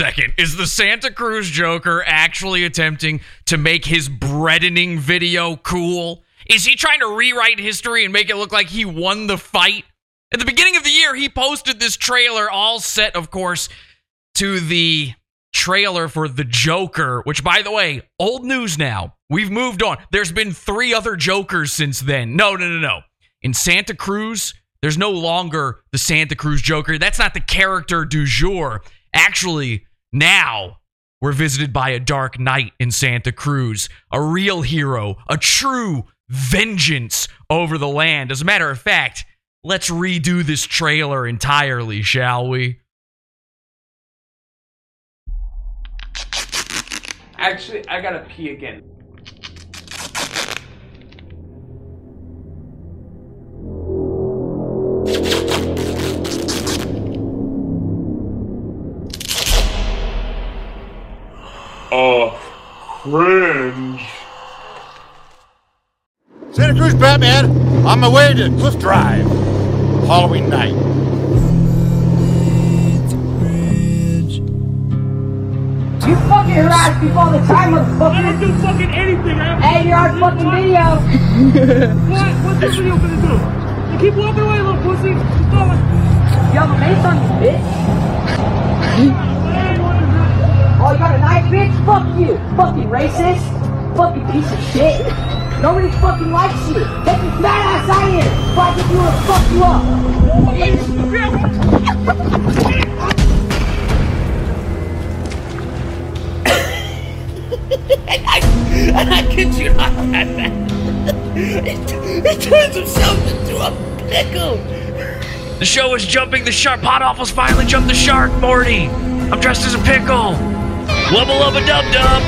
second. Is the Santa Cruz Joker actually attempting to make his breadening video cool? Is he trying to rewrite history and make it look like he won the fight? At the beginning of the year, he posted this trailer, all set, of course, to the trailer for The Joker, which, by the way, old news now. We've moved on. There's been three other Jokers since then. No, no, no, no. In Santa Cruz, there's no longer the Santa Cruz Joker. That's not the character du jour. Actually, now we're visited by a dark knight in Santa Cruz, a real hero, a true vengeance over the land. As a matter of fact, let's redo this trailer entirely, shall we? Actually, I gotta pee again. Oh, cringe. Santa Cruz Batman, on my way to Cliff Drive. Halloween night. You fucking harass before the time, motherfucker. I didn't do fucking anything. I have Hey, you're on fucking video. what? What's this video gonna do? You keep walking away, little pussy. Keep going. You have a mace on you, bitch. Oh, you got a knife, bitch? Fuck you. Fucking racist. Fucking piece of shit. Nobody fucking likes you. Take your fat ass out of here. Before I get you to fuck you up. And I kid you not, Batman. He, he turns himself into a pickle. The show is jumping the shark. Pod Awful's finally jumped the shark, Morty. I'm dressed as a pickle. Wubba lubba dub dub.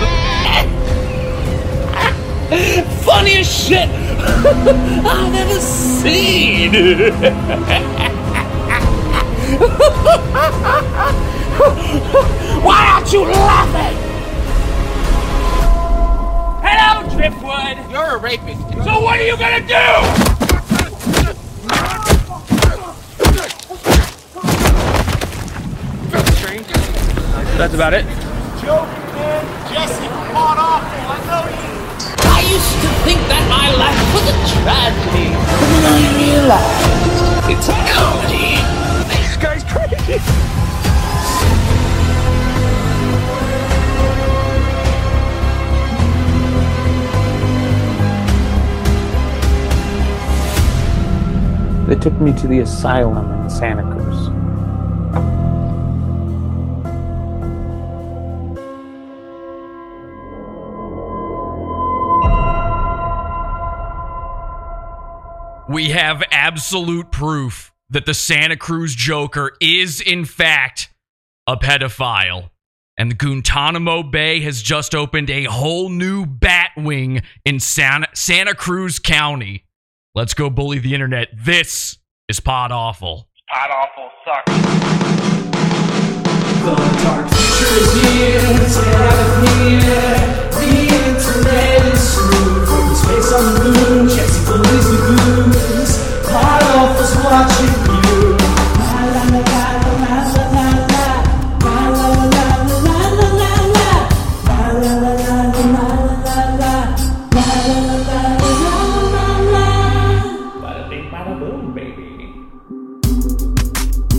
Funniest shit I've ever seen. Why aren't you laughing? Hello, Driftwood. You're a rapist. So what are you gonna do? That's about it. Jesse fought awful. I know you. I used to think that my life was a tragedy. But then I realized it's a comedy. This guy's crazy. They took me to the asylum in Santa Cruz. We have absolute proof that the Santa Cruz Joker is, in fact, a pedophile. And the Guantanamo Bay has just opened a whole new bat wing in Santa, Santa Cruz County. Let's go bully the internet. This is Pod Awful. Pod Awful sucks. The dark future is here, it's out here. The internet is screwed from the space on the moon. Jesse bullies the goons. Part of us watching you. La la la la la la la la. La la la la la la la la. La la la la la la la la. La la la la la la la. Bing, bada baby.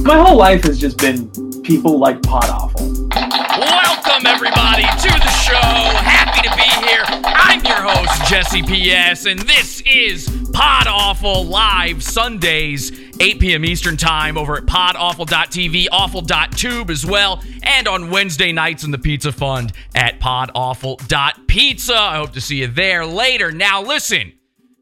My whole life has just been people like Pod Awful. Welcome, everybody, to the show. Happy to be here. I'm your host, Jesse P.S., and this is Pod Awful Live Sundays, 8 p.m. Eastern Time over at podawful.tv, awful.tube as well, and on Wednesday nights in the Pizza Fund at podawful.pizza. I hope to see you there later. Now, listen.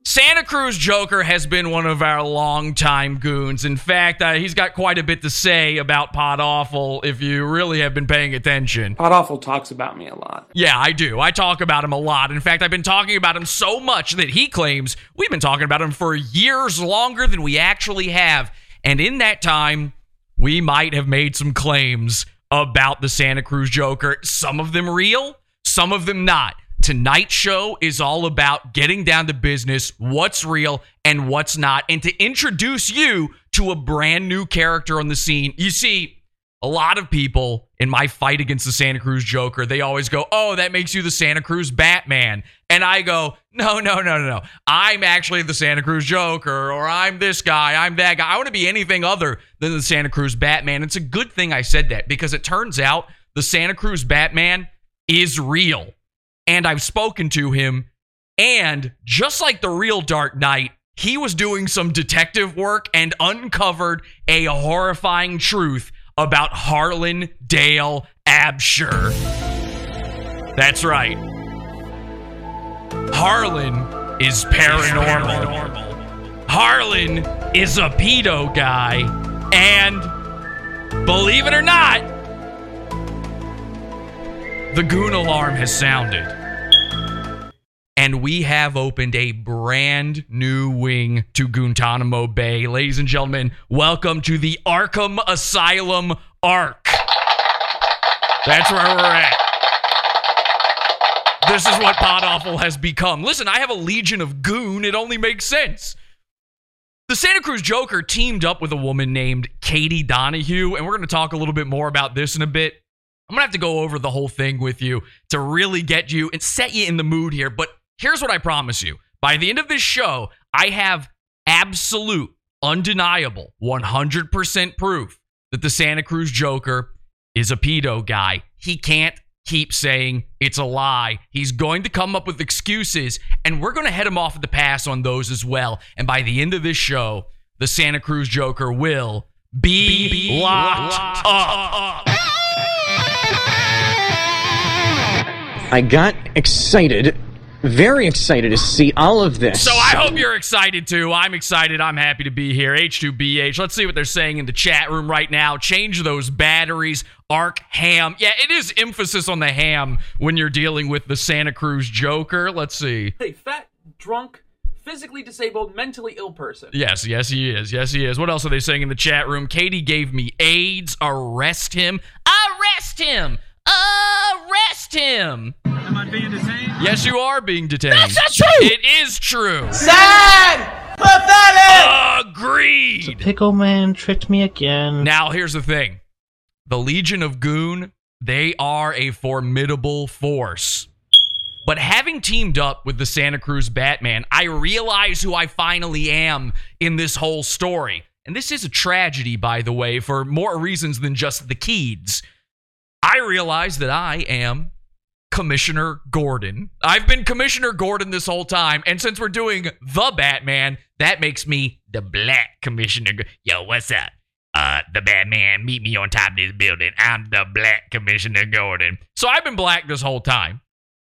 Santa Cruz Joker has been one of our longtime goons. In fact, uh, he's got quite a bit to say about Pod Awful if you really have been paying attention. Pod Awful talks about me a lot. Yeah, I do. I talk about him a lot. In fact, I've been talking about him so much that he claims we've been talking about him for years longer than we actually have. And in that time, we might have made some claims about the Santa Cruz Joker. Some of them real, some of them not. Tonight's show is all about getting down to business, what's real and what's not, and to introduce you to a brand new character on the scene. You see, a lot of people in my fight against the Santa Cruz Joker, they always go, Oh, that makes you the Santa Cruz Batman. And I go, No, no, no, no, no. I'm actually the Santa Cruz Joker, or I'm this guy, I'm that guy. I want to be anything other than the Santa Cruz Batman. It's a good thing I said that because it turns out the Santa Cruz Batman is real. And I've spoken to him. And just like the real Dark Knight, he was doing some detective work and uncovered a horrifying truth about Harlan Dale Absher. That's right. Harlan is paranormal. Harlan is a pedo guy. And believe it or not, the goon alarm has sounded. And we have opened a brand new wing to Guantanamo Bay. Ladies and gentlemen, welcome to the Arkham Asylum Arc. That's where we're at. This is what Pod Awful has become. Listen, I have a legion of goon. It only makes sense. The Santa Cruz Joker teamed up with a woman named Katie Donahue, and we're going to talk a little bit more about this in a bit. I'm to have to go over the whole thing with you to really get you and set you in the mood here. But here's what I promise you by the end of this show, I have absolute, undeniable, 100% proof that the Santa Cruz Joker is a pedo guy. He can't keep saying it's a lie. He's going to come up with excuses, and we're going to head him off at the pass on those as well. And by the end of this show, the Santa Cruz Joker will be, be locked, locked up. up. I got excited, very excited to see all of this. So I hope you're excited too. I'm excited. I'm happy to be here. H2BH. Let's see what they're saying in the chat room right now. Change those batteries. Arc ham. Yeah, it is emphasis on the ham when you're dealing with the Santa Cruz Joker. Let's see. Hey, fat, drunk, physically disabled, mentally ill person. Yes, yes, he is. Yes, he is. What else are they saying in the chat room? Katie gave me AIDS. Arrest him. Arrest him. Arrest him. Am I being detained? Yes, you are being detained. That's not true. It is true. Sad! Pathetic! Agreed. The Pickle Man tricked me again. Now, here's the thing the Legion of Goon, they are a formidable force. But having teamed up with the Santa Cruz Batman, I realize who I finally am in this whole story. And this is a tragedy, by the way, for more reasons than just the Keeds. I realize that I am Commissioner Gordon. I've been Commissioner Gordon this whole time, and since we're doing the Batman, that makes me the Black Commissioner. Yo, what's up? Uh, the Batman, meet me on top of this building. I'm the Black Commissioner Gordon. So I've been black this whole time,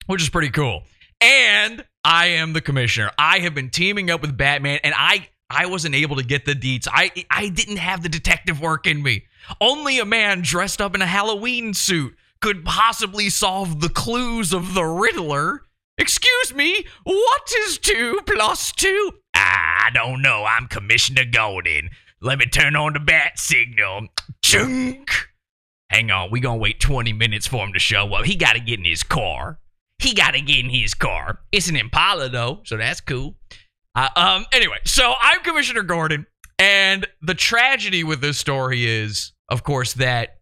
which is pretty cool. And I am the Commissioner. I have been teaming up with Batman, and I I wasn't able to get the deets. I I didn't have the detective work in me. Only a man dressed up in a Halloween suit could possibly solve the clues of the Riddler. Excuse me, what is two plus two? I don't know. I'm Commissioner Golden. Let me turn on the bat signal. Chunk. Hang on, we gonna wait 20 minutes for him to show up. He gotta get in his car. He gotta get in his car. It's an Impala though, so that's cool. Uh, um. Anyway, so I'm Commissioner Gordon, and the tragedy with this story is, of course, that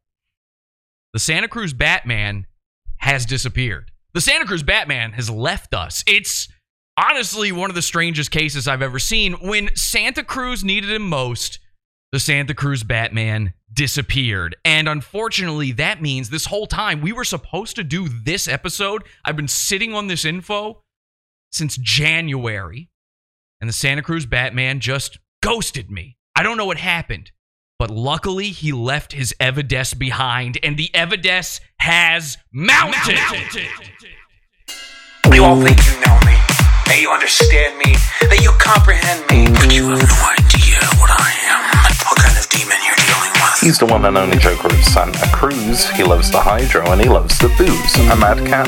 the Santa Cruz Batman has disappeared. The Santa Cruz Batman has left us. It's honestly one of the strangest cases I've ever seen. When Santa Cruz needed him most, the Santa Cruz Batman disappeared. And unfortunately, that means this whole time we were supposed to do this episode. I've been sitting on this info since January, and the Santa Cruz Batman just ghosted me. I don't know what happened. But luckily, he left his Evides behind, and the Evides has mounted. You all think you know me. that you understand me, that you comprehend me. But you have no idea what I am, demon you're dealing with. He's the one and only Joker of Santa Cruz. He loves the hydro and he loves the booze. A madcap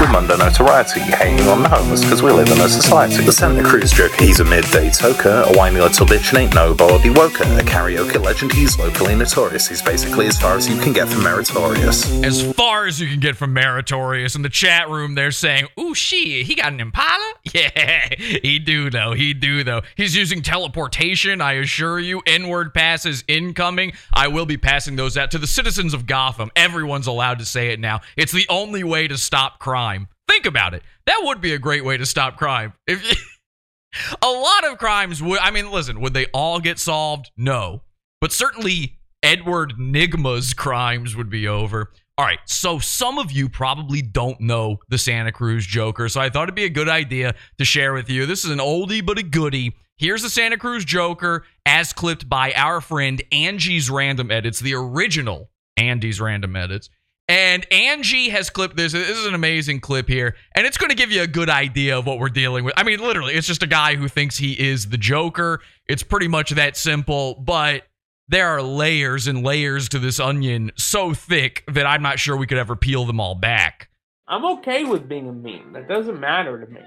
with Mundo notoriety, hanging on the homeless because we live in a society. The Santa Cruz Joker, he's a midday toker, a whiny little bitch and ain't nobody woker. A karaoke legend, he's locally notorious. He's basically as far as you can get from meritorious. As far as you can get from meritorious. In the chat room, they're saying, "Ooh, shit, he got an Impala." Yeah, he do though. He do though. He's using teleportation. I assure you, N-word passes incoming. I will be passing those out to the citizens of Gotham. Everyone's allowed to say it now. It's the only way to stop crime. Think about it. That would be a great way to stop crime. If a lot of crimes would. I mean, listen, would they all get solved? No, but certainly Edward Nygma's crimes would be over. All right, so some of you probably don't know the Santa Cruz Joker, so I thought it'd be a good idea to share with you. This is an oldie but a goodie. Here's the Santa Cruz Joker as clipped by our friend Angie's Random Edits, the original Andy's Random Edits. And Angie has clipped this. This is an amazing clip here, and it's going to give you a good idea of what we're dealing with. I mean, literally, it's just a guy who thinks he is the Joker. It's pretty much that simple, but there are layers and layers to this onion so thick that I'm not sure we could ever peel them all back. I'm okay with being a meme. That doesn't matter to me.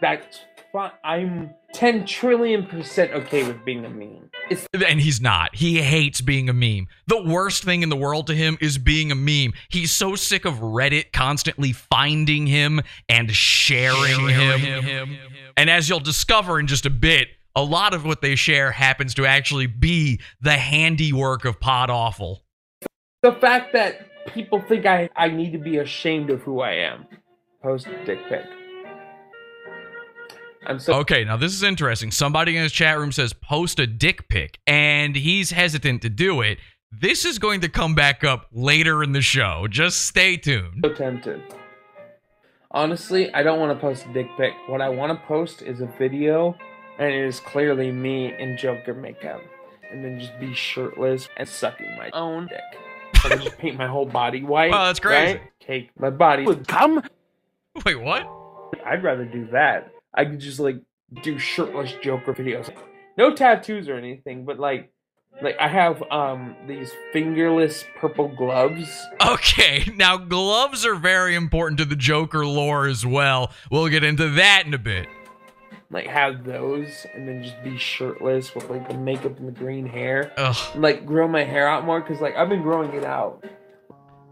That's fine. I'm 10 trillion percent okay with being a meme. It's and he's not. He hates being a meme. The worst thing in the world to him is being a meme. He's so sick of Reddit constantly finding him and sharing, him. And as you'll discover in just a bit, a lot of what they share happens to actually be the handiwork of Pod Awful. the fact that people think I, I need to be ashamed of who I am. Post dick pic. I'm so Okay, now this is interesting. Somebody in his chat room says post a dick pic, and he's hesitant to do it. This is going to come back up later in the show. Just stay tuned. so tempted. Honestly, I don't want to post a dick pic. What I want to post is a video, and it is clearly me in Joker makeup, and then just be shirtless and sucking my own dick. And then just paint my whole body white. Wow, that's crazy. Right? Cake my body would come. Wait, what? I'd rather do that. I could just like do shirtless Joker videos. No tattoos or anything, but like like I have um these fingerless purple gloves. Okay, now gloves are very important to the Joker lore as well. We'll get into that in a bit. Like have those and then just be shirtless with like the makeup and the green hair. Ugh. Like grow my hair out more because like I've been growing it out.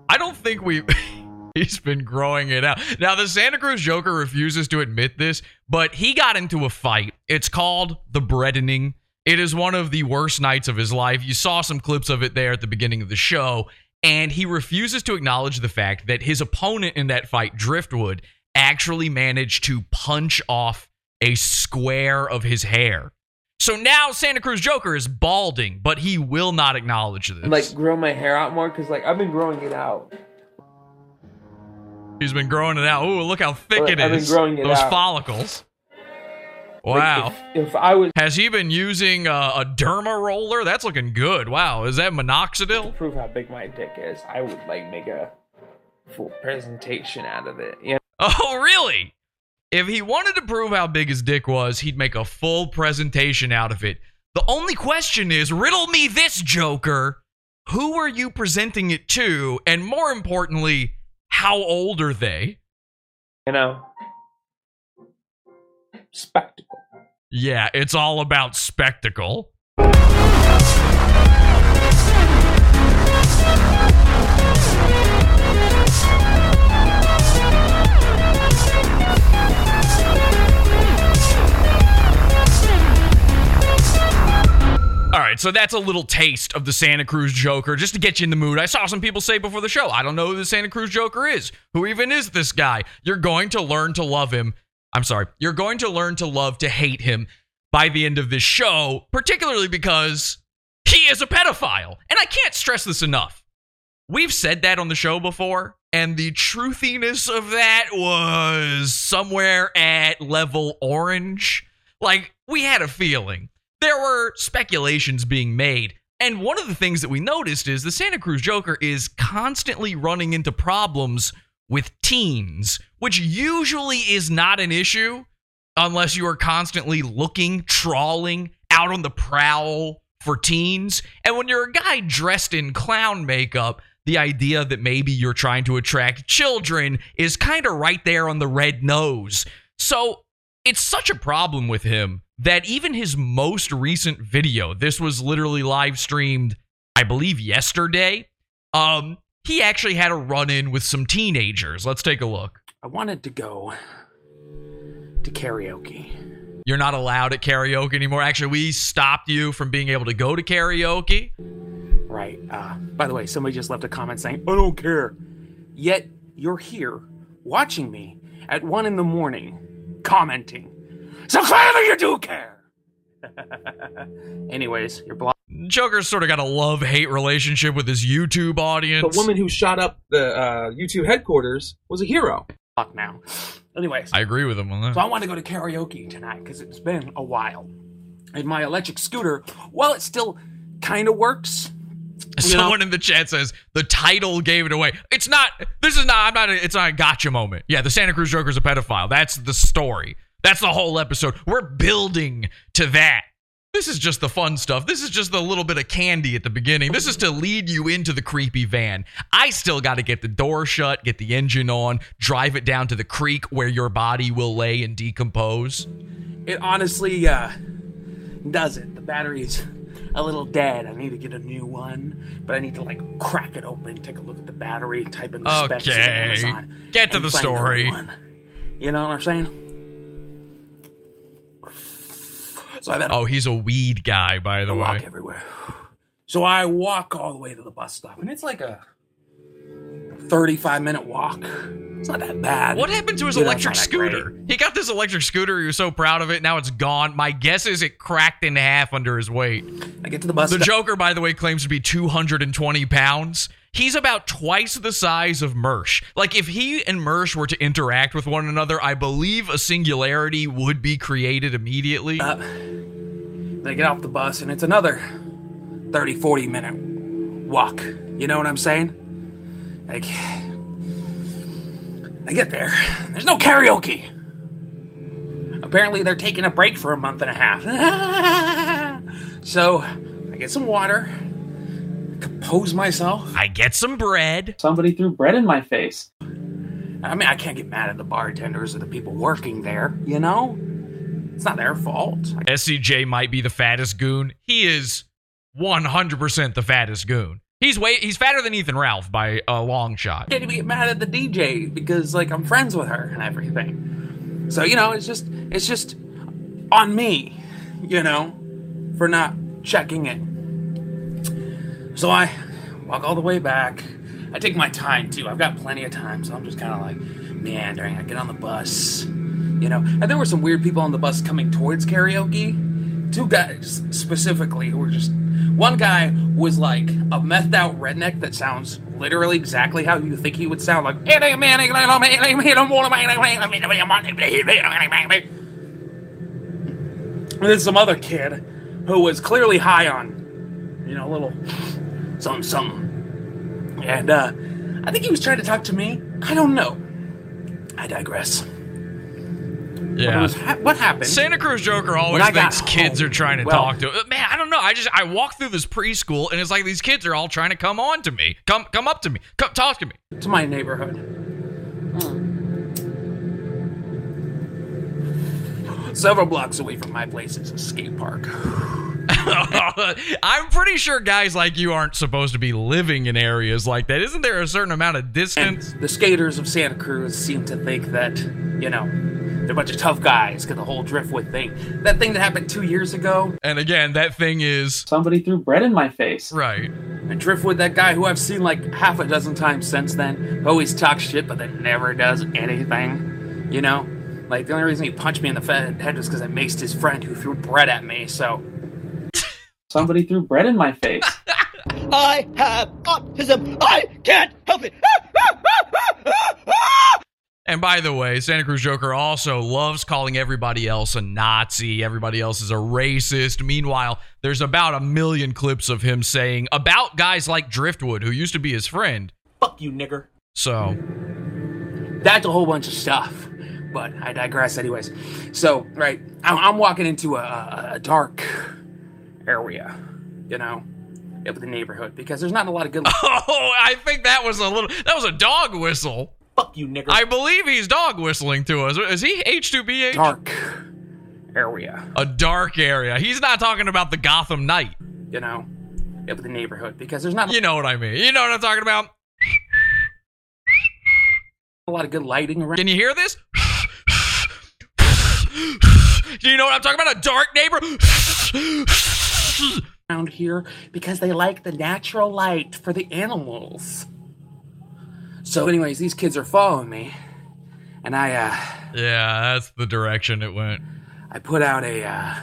I don't think we. He's been growing it out. Now, the Santa Cruz Joker refuses to admit this, but he got into a fight. It's called the Breadening. It is one of the worst nights of his life. You saw some clips of it there at the beginning of the show, and he refuses to acknowledge the fact that his opponent in that fight, Driftwood, actually managed to punch off a square of his hair. So now Santa Cruz Joker is balding, but he will not acknowledge this. Like grow my hair out more because like I've been growing it out. He's been growing it out. Ooh, look how thick it I've been is. growing it Those out. follicles. Like, Wow. if, if I was Has he been using uh, a derma roller? That's looking good. Wow. Is that minoxidil? to prove how big my dick is, I would like make a full presentation out of it. Yeah. Oh, really? If he wanted to prove how big his dick was, he'd make a full presentation out of it. The only question is riddle me this, Joker. Who are you presenting it to? And more importantly, how old are they? You know. Spectacle. Yeah, it's all about spectacle. All right, so that's a little taste of the Santa Cruz Joker just to get you in the mood. I saw some people say before the show, I don't know who the Santa Cruz Joker is. Who even is this guy? You're going to learn to love him. I'm sorry. You're going to learn to love to hate him by the end of this show, particularly because he is a pedophile. And I can't stress this enough. We've said that on the show before, and the truthiness of that was somewhere at level orange. Like, we had a feeling. There were speculations being made. And one of the things that we noticed is the Santa Cruz Joker is constantly running into problems with teens, which usually is not an issue unless you are constantly looking, trawling, out on the prowl for teens. And when you're a guy dressed in clown makeup, the idea that maybe you're trying to attract children is kind of right there on the red nose. So it's such a problem with him that even his most recent video, this was literally live streamed, I believe, yesterday. Um, he actually had a run in with some teenagers. Let's take a look. I wanted to go to karaoke. You're not allowed at karaoke anymore. Actually, we stopped you from being able to go to karaoke. Right. Uh, by the way, somebody just left a comment saying, I don't care. Yet you're here watching me at one in the morning commenting. So clearly you do care. Anyways, you're blocked. Joker's sort of got a love hate relationship with his YouTube audience. The woman who shot up the uh, YouTube headquarters was a hero. Fuck now. Anyways, I agree with him on that. so I want to go to karaoke tonight because it's been a while. And my electric scooter, well, it still kind of works. you know? Someone in the chat says the title gave it away. It's not. This is not. I'm not. A, it's not a gotcha moment. Yeah, the Santa Cruz Joker's a pedophile. That's the story. That's the whole episode. We're building to that. This is just the fun stuff. This is just the little bit of candy at the beginning. This is to lead you into the creepy van. I still got to get the door shut, get the engine on, drive it down to the creek where your body will lay and decompose. It honestly uh, doesn't. The battery's a little dead. I need to get a new one, but I need to like crack it open, take a look at the battery, type in the specs Okay. Amazon. Get to the story. You know what I'm saying? So I Oh, he's a weed guy, by the walk way. everywhere. So I walk all the way to the bus stop, and it's like a 35 minute walk. It's not that bad. What happened to his You electric scooter? He got this electric scooter. He was so proud of it. Now it's gone. My guess is it cracked in half under his weight. I get to the bus The stop. Joker, by the way, claims to be 220 pounds. He's about twice the size of Mersh. Like, if he and Mersh were to interact with one another, I believe a singularity would be created immediately. Uh, They get off the bus, and it's another 30, 40 minute walk. You know what I'm saying? Like, I get there. There's no karaoke. Apparently, they're taking a break for a month and a half. so, I get some water, compose myself. I get some bread. Somebody threw bread in my face. I mean, I can't get mad at the bartenders or the people working there, you know? It's not their fault. SCJ might be the fattest goon. He is 100% the fattest goon. He's way he's fatter than Ethan Ralph by a long shot. can't even get mad at the DJ because like I'm friends with her and everything. So you know, it's just it's just on me, you know, for not checking it. So I walk all the way back. I take my time too. I've got plenty of time, so I'm just kind of like meandering. I get on the bus, you know. And there were some weird people on the bus coming towards karaoke. Two guys specifically who were just. One guy was like a methed out redneck that sounds literally exactly how you think he would sound like. And then some other kid who was clearly high on, you know, a little something, something. And uh, I think he was trying to talk to me. I don't know. I digress. What, Yeah. was ha- what happened? Santa Cruz Joker always thinks kids home, are trying to well- talk to him. Man, I don't know. I just I walk through this preschool and it's like these kids are all trying to come on to me. Come come up to me. Come talk to me. to my neighborhood. Several blocks away from my place is a skate park. I'm pretty sure guys like you aren't supposed to be living in areas like that. Isn't there a certain amount of distance? The skaters of Santa Cruz seem to think that, you know, they're a bunch of tough guys because the whole driftwood thing. That thing that happened two years ago. And again, that thing is Somebody threw bread in my face. right. And Driftwood, that guy who I've seen like half a dozen times since then, always talks shit but then never does anything. You know? Like, the only reason he punched me in the head was because I maced his friend who threw bread at me, so. Somebody threw bread in my face. I have autism. I can't help it. And by the way, Santa Cruz Joker also loves calling everybody else a Nazi. Everybody else is a racist. Meanwhile, there's about a million clips of him saying about guys like Driftwood, who used to be his friend. Fuck you, nigger. So, That's a whole bunch of stuff. But I digress, anyways. So, right, I'm, I'm walking into a, a, a dark area, you know, of the neighborhood because there's not a lot of good. Oh, I think that was a little. That was a dog whistle. Fuck you, nigger. I believe he's dog whistling to us. Is he H2BH? Dark area, A dark area. He's not talking about the Gotham Knight. you know, of the neighborhood because there's not You know what I mean. You know what I'm talking about. a lot of good lighting around. Can you hear this? Do you know what I'm talking about? A dark neighbor. around here because they like the natural light for the animals. So, anyways, these kids are following me, and I, uh, Yeah, that's the direction it went. I put out a, uh,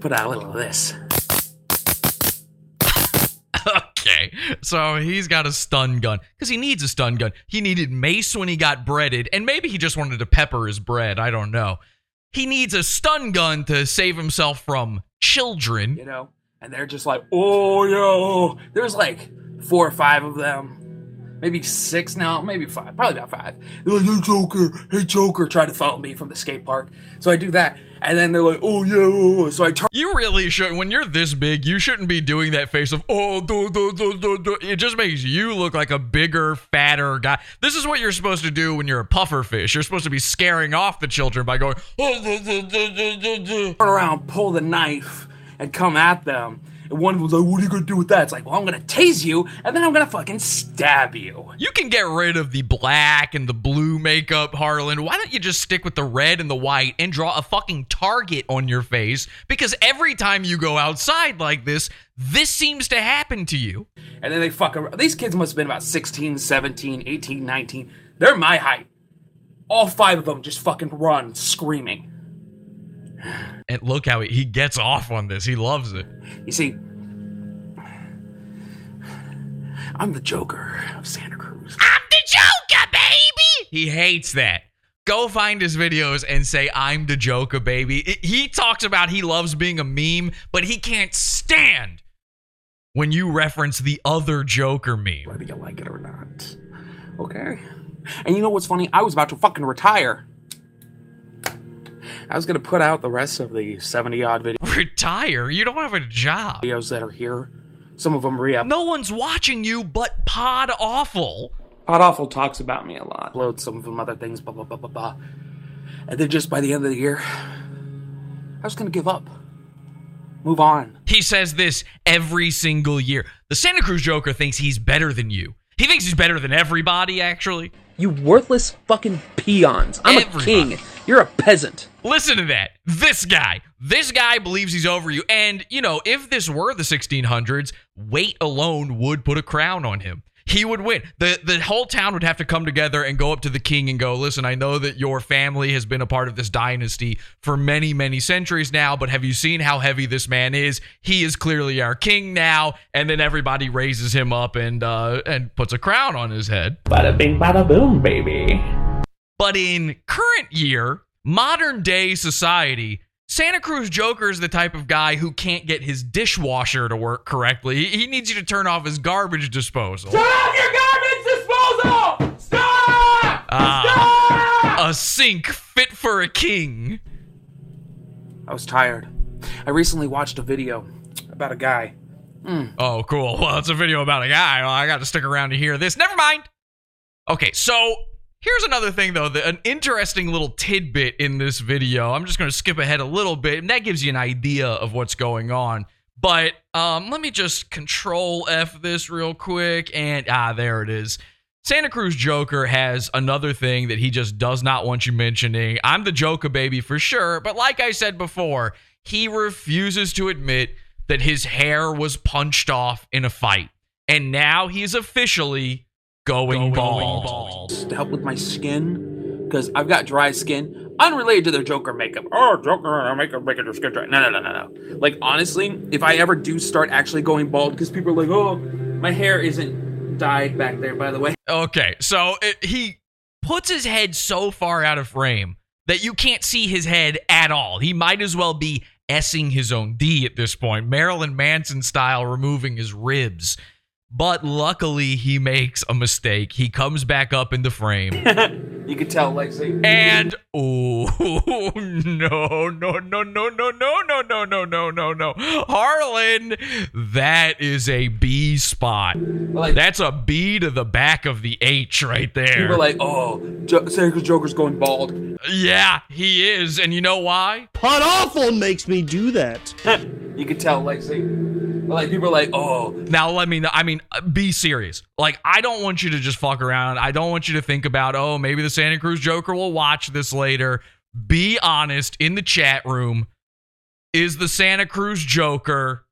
put out a little of this. Okay, so he's got a stun gun because he needs a stun gun. He needed mace when he got breaded, and maybe he just wanted to pepper his bread. I don't know. He needs a stun gun to save himself from children. you know, and they're just like, oh yeah. There's like four or five of them, maybe six now, maybe five, probably about five. Like, hey Joker, hey Joker, try to follow me from the skate park. So I do that, and then they're like, oh yeah, oh, oh." so I turn. You really should. When you're this big, you shouldn't be doing that face of oh, do, do, do, do, do." it just makes you look like a bigger, fatter guy. This is what you're supposed to do when you're a puffer fish. You're supposed to be scaring off the children by going oh, do, do, do, do, do, do." turn around, pull the knife, and come at them. And one of them's like, what are you gonna do with that? It's like, well, I'm gonna tase you, and then I'm gonna fucking stab you. You can get rid of the black and the blue makeup, Harlan. Why don't you just stick with the red and the white and draw a fucking target on your face? Because every time you go outside like this, this seems to happen to you. And then they fuck around. These kids must have been about 16, 17, 18, 19. They're my height. All five of them just fucking run screaming. And look how he, he gets off on this. He loves it. You see, I'm the Joker of Santa Cruz. I'm the Joker, baby. He hates that. Go find his videos and say, I'm the Joker, baby. He talks about he loves being a meme, but he can't stand when you reference the other Joker meme. Whether you like it or not. Okay? And you know what's funny? I was about to fucking retire. I was gonna put out the rest of the 70 odd videos. Retire? You don't have a job. videos that are here. Some of them re up. No one's watching you but Pod Awful. Pod Awful talks about me a lot. upload some of them other things, blah blah blah blah blah. And then just by the end of the year, I was gonna give up. Move on. He says this every single year. The Santa Cruz Joker thinks he's better than you. He thinks he's better than everybody, actually. You worthless fucking peons. I'm Everybody. a king. You're a peasant. Listen to that. This guy. This guy believes he's over you. And, you know, if this were the 1600s, weight alone would put a crown on him. He would win. The the whole town would have to come together and go up to the king and go, "Listen, I know that your family has been a part of this dynasty for many, many centuries now, but have you seen how heavy this man is? He is clearly our king now." And then everybody raises him up and uh and puts a crown on his head. Bada bing, bada boom, baby. But in current year, modern day society, Santa Cruz Joker is the type of guy who can't get his dishwasher to work correctly. He- He needs you to turn off his garbage disposal. Stop your garbage disposal! Stop! Ah, a sink fit for a king. I was tired. I recently watched a video about a guy. Oh, cool. Well, it's a video about a guy. Well, I got to stick around to hear this. Never mind. Okay, so here's another thing, though. The, an interesting little tidbit in this video. I'm just going to skip ahead a little bit, and that gives you an idea of what's going on. But um, let me just control F this real quick. And ah, there it is. Santa Cruz Joker has another thing that he just does not want you mentioning. I'm the Joker baby for sure, but like I said before, he refuses to admit that his hair was punched off in a fight. And now he's officially going, bald. to help with my skin because I've got dry skin, unrelated to their Joker makeup. Oh, Joker makeup making your skin dry. No, no, no, no, no. Like honestly, if I ever do start actually going bald, because people are like, oh, my hair isn't dyed back there. By the way, Okay, so it, he puts his head so far out of frame that you can't see his head at all. He might as well be essing his own D at this point, Marilyn Manson style, removing his ribs. But luckily he makes a mistake. He comes back up in the frame. you could tell, Lexi. And oh no, no, no, no, no, no, no, no, no, no, no, no. Harlan, that is a B spot. Like- That's a B to the back of the H right there. People are like, oh, jo- Santa Joker's going bald. yeah, he is. And you know why? Pod Awful makes me do that. you could tell, Lexi. Like people are like, oh, Now let me know. I mean, uh, be serious. Like, I don't want you to just fuck around. I don't want you to think about, oh, maybe the Santa Cruz Joker will watch this later. Be honest in the chat room. Is the Santa Cruz Joker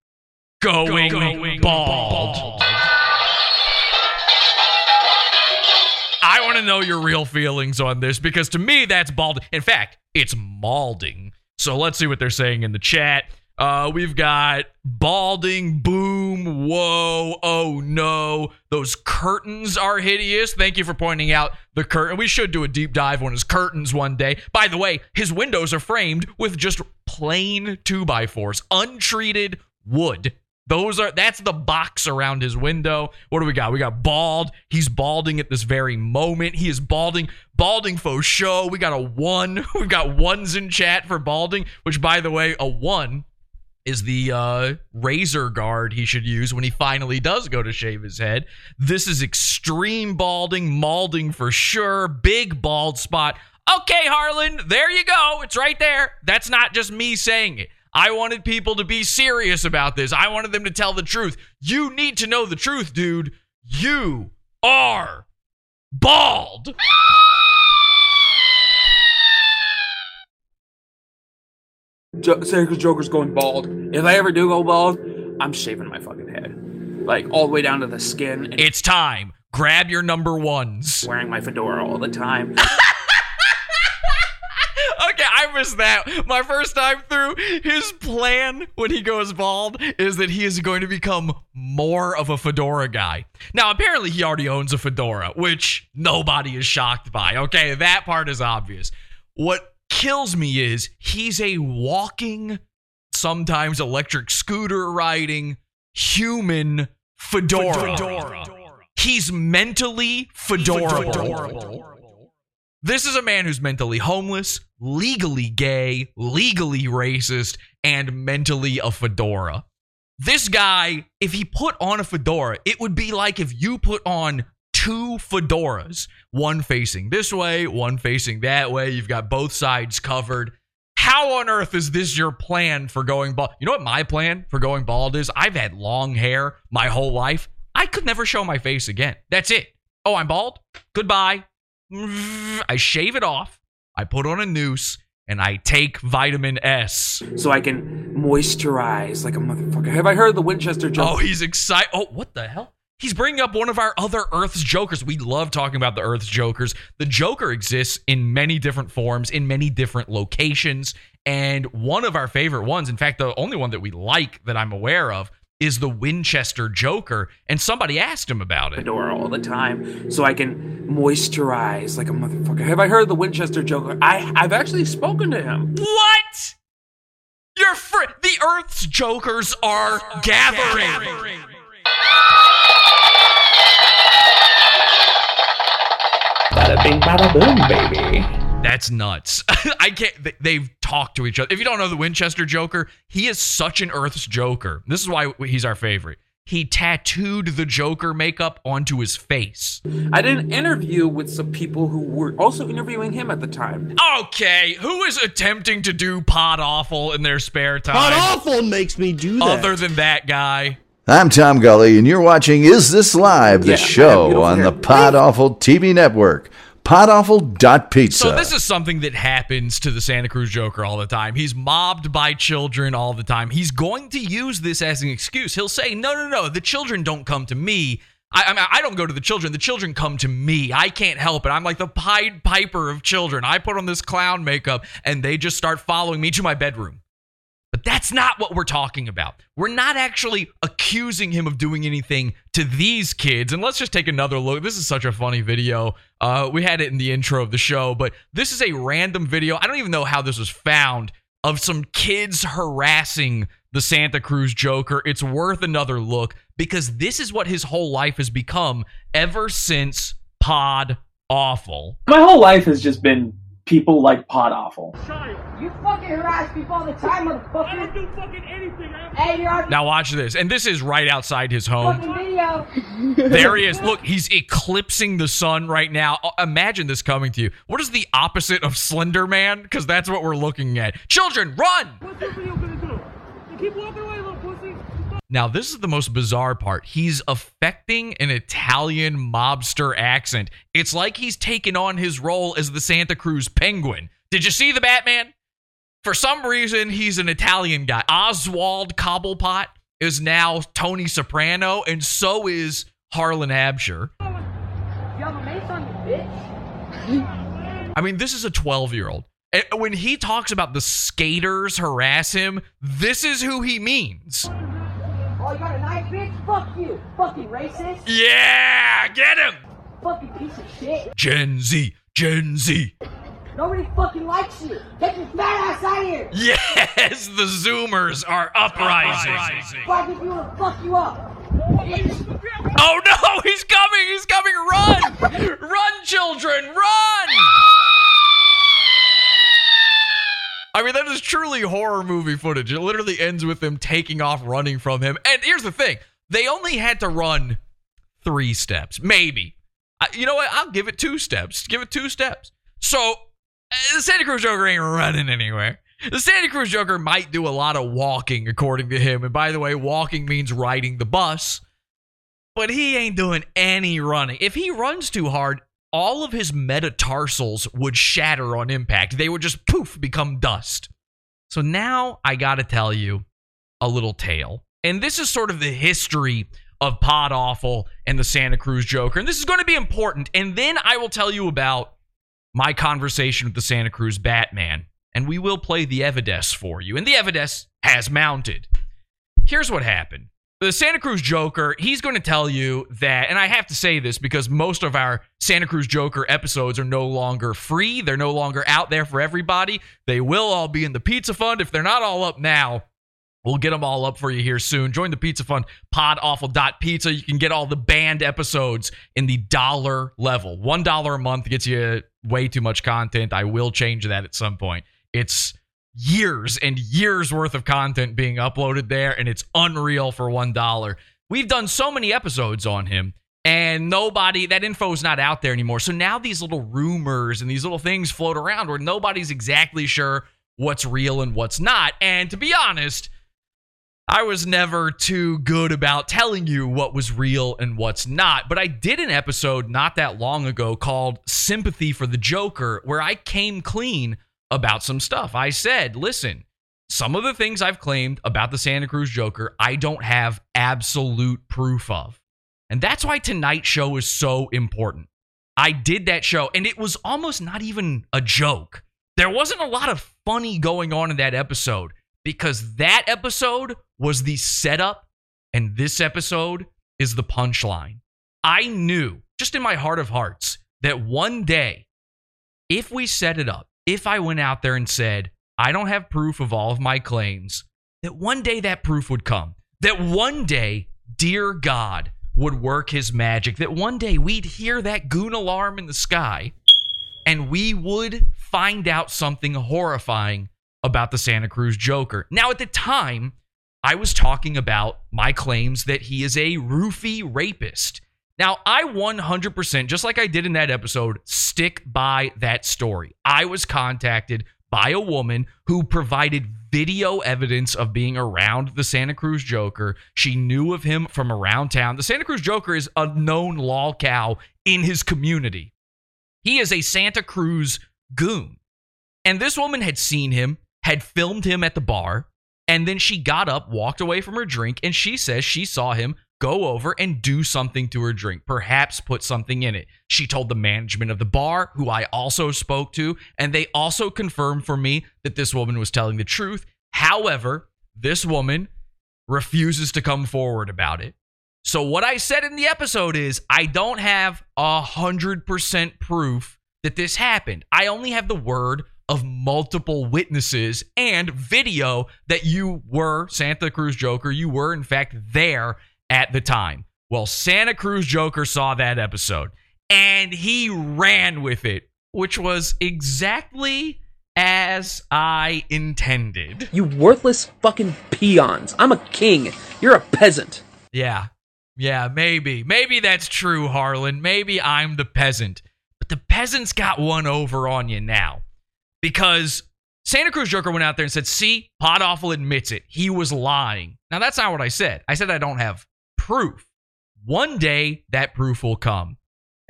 going, bald? I want to know your real feelings on this because to me, that's bald. In fact, it's malding. So let's see what they're saying in the chat. Uh, we've got balding, boom, whoa, oh no. Those curtains are hideous. Thank you for pointing out the curtain. We should do a deep dive on his curtains one day. By the way, his windows are framed with just plain 2x4s, untreated wood. Those are that's the box around his window. What do we got? We got bald. He's balding at this very moment. He is balding, balding faux show. We got a one. We've got ones in chat for balding, which by the way, a one is the uh, razor guard he should use when he finally does go to shave his head. This is extreme balding, malding for sure. Big bald spot. Okay, Harlan, there you go. It's right there. That's not just me saying it. I wanted people to be serious about this. I wanted them to tell the truth. You need to know the truth, dude. You are bald. jo- Joker's going bald. If I ever do go bald, I'm shaving my fucking head, like all the way down to the skin, and It's time. Grab your number ones. wearing my fedora all the time. Okay, I missed that. My first time through, his plan when he goes bald is that he is going to become more of a fedora guy. Now, apparently, he already owns a fedora, which nobody is shocked by. Okay, that part is obvious. What kills me is he's a walking, sometimes electric scooter riding human fedora. fedora. He's mentally fedorable. This is a man who's mentally homeless, legally gay, legally racist, and mentally a fedora. This guy, if he put on a fedora, it would be like if you put on two fedoras, one facing this way, one facing that way. You've got both sides covered. How on earth is this your plan for going bald? You know what my plan for going bald is? I've had long hair my whole life. I could never show my face again. That's it. Oh, I'm bald? Goodbye. I shave it off. I put on a noose and I take vitamin S. so I can moisturize like a motherfucker. Have I heard the Winchester Joker? Oh, he's excited. Oh, what the hell? He's bringing up one of our other Earth's Jokers. We love talking about the Earth's Jokers. The Joker exists in many different forms, in many different locations. And one of our favorite ones, in fact, the only one that we like that I'm aware of, is the Winchester Joker. And somebody asked him about it. fedora all the time, so I can moisturize like a motherfucker. Have I heard of the Winchester Joker? I I've actually spoken to him. What? Your fr- the Earth's Jokers are gathering. Bada bing, bada boom, baby. That's nuts. I can't. they- They've talked to each other. If you don't know the Winchester Joker, he is such an Earth's Joker. This is why he's our favorite. He tattooed the Joker makeup onto his face. I did an interview with some people who were also interviewing him at the time. Okay, who is attempting to do Pod Awful in their spare time? Pod Awful makes me do that. Other than that guy. I'm Tom Gully, and you're watching Is This Live, the Yeah, show on the Pod Awful TV network. Podawful.pizza. So this is something that happens to the Santa Cruz Joker all the time. He's mobbed by children all the time. He's going to use this as an excuse. He'll say, "No, no, no. The children don't come to me. I, I, mean, I don't go to the children. The children come to me. I can't help it. I'm like the Pied Piper of children. I put on this clown makeup, and they just start following me to my bedroom." But that's not what we're talking about. We're not actually accusing him of doing anything to these kids. And let's just take another look. This is such a funny video. Uh, we had it in the intro of the show, but this is a random video. I don't even know how this was found of some kids harassing the Santa Cruz Joker. It's worth another look. because this is what his whole life has become ever since Pod Awful. My whole life has just been people like Pod Awful. You fucking harass people all the time, motherfucker. I don't do fucking anything. Hey, you're on Now watch this, and this is right outside his home. video. There he is. Look, he's eclipsing the sun right now. Uh, Imagine this coming to you. What is the opposite of Slender Man? Because that's what we're looking at. Children, run! What's this video gonna do? You keep walking away, little pussy. Now, this is the most bizarre part. He's affecting an Italian mobster accent. It's like he's taken on his role as the Santa Cruz Penguin. Did you see the Batman? For some reason, he's an Italian guy. Oswald Cobblepot is now Tony Soprano, and so is Harlan Absher. I mean, this is a 12 year old. When he talks about the skaters harass him, this is who he means. Oh, you got a knife, bitch? Fuck you. Fucking racist. Yeah, get him. Fucking piece of shit. Gen Z, Gen Z. Nobody fucking likes you. Get your fat ass out of here. Yes, the Zoomers are uprising. Fuck if you wanna fuck you up. Oh no, he's coming, he's coming, run! run, children, run! I mean, that is truly horror movie footage. It literally ends with them taking off running from him. And here's the thing they only had to run three steps, maybe. I, you know what? I'll give it two steps. Give it two steps. So uh, the Santa Cruz Joker ain't running anywhere. The Santa Cruz Joker might do a lot of walking, according to him. And by the way, walking means riding the bus, but he ain't doing any running. If he runs too hard, all of his metatarsals would shatter on impact. They would just poof become dust. So now I got to tell you a little tale. And this is sort of the history of Pod Awful and the Santa Cruz Joker. And this is going to be important. And then I will tell you about my conversation with the Santa Cruz Batman. And we will play the Evides for you. And the Evides has mounted. Here's what happened. The Santa Cruz Joker, he's going to tell you that, and I have to say this because most of our Santa Cruz Joker episodes are no longer free. They're no longer out there for everybody. They will all be in the Pizza Fund. If they're not all up now, We'll get them all up for you here soon. Join the Pizza Fund, podawful.pizza. You can get all the banned episodes in the dollar level. $1 a month gets you way too much content. I will change that at some point. It's years and years worth of content being uploaded there, and it's unreal for $1. We've done so many episodes on him, and nobody, that info is not out there anymore. So now these little rumors and these little things float around where nobody's exactly sure what's real and what's not. And to be honest, I was never too good about telling you what was real and what's not, but I did an episode not that long ago called Sympathy for the Joker, where I came clean about some stuff. I said, listen, some of the things I've claimed about the Santa Cruz Joker, I don't have absolute proof of. And that's why tonight's show is so important. I did that show, and it was almost not even a joke. There wasn't a lot of funny going on in that episode because that episode was the setup and this episode is the punchline. I knew just in my heart of hearts that one day, if we set it up, if I went out there and said, I don't have proof of all of my claims, that one day that proof would come. That one day, dear God would work his magic. That one day we'd hear that goon alarm in the sky and we would find out something horrifying about the Santa Cruz Joker. Now, at the time, I was talking about my claims that he is a roofie rapist. Now, I 100%, just like I did in that episode, stick by that story. I was contacted by a woman who provided video evidence of being around the Santa Cruz Joker. She knew of him from around town. The Santa Cruz Joker is a known law cow in his community. He is a Santa Cruz goon. And this woman had seen him, had filmed him at the bar, and then she got up, walked away from her drink, and she says she saw him go over and do something to her drink, perhaps put something in it. She told the management of the bar, who I also spoke to, and they also confirmed for me that this woman was telling the truth. However, this woman refuses to come forward about it. So, what I said in the episode is I don't have a 100% proof that this happened. I only have the word of multiple witnesses and video that you were Santa Cruz Joker. You were, in fact, there at the time. Well, Santa Cruz Joker saw that episode and he ran with it, which was exactly as I intended. You worthless fucking peons. I'm a king. You're a peasant. Yeah. Yeah, maybe. Maybe that's true, Harlan. Maybe I'm the peasant. But the peasants got one over on you now. Because Santa Cruz Joker went out there and said, see, Pod Awful admits it. He was lying. Now, that's not what I said. I said I don't have proof. One day, that proof will come.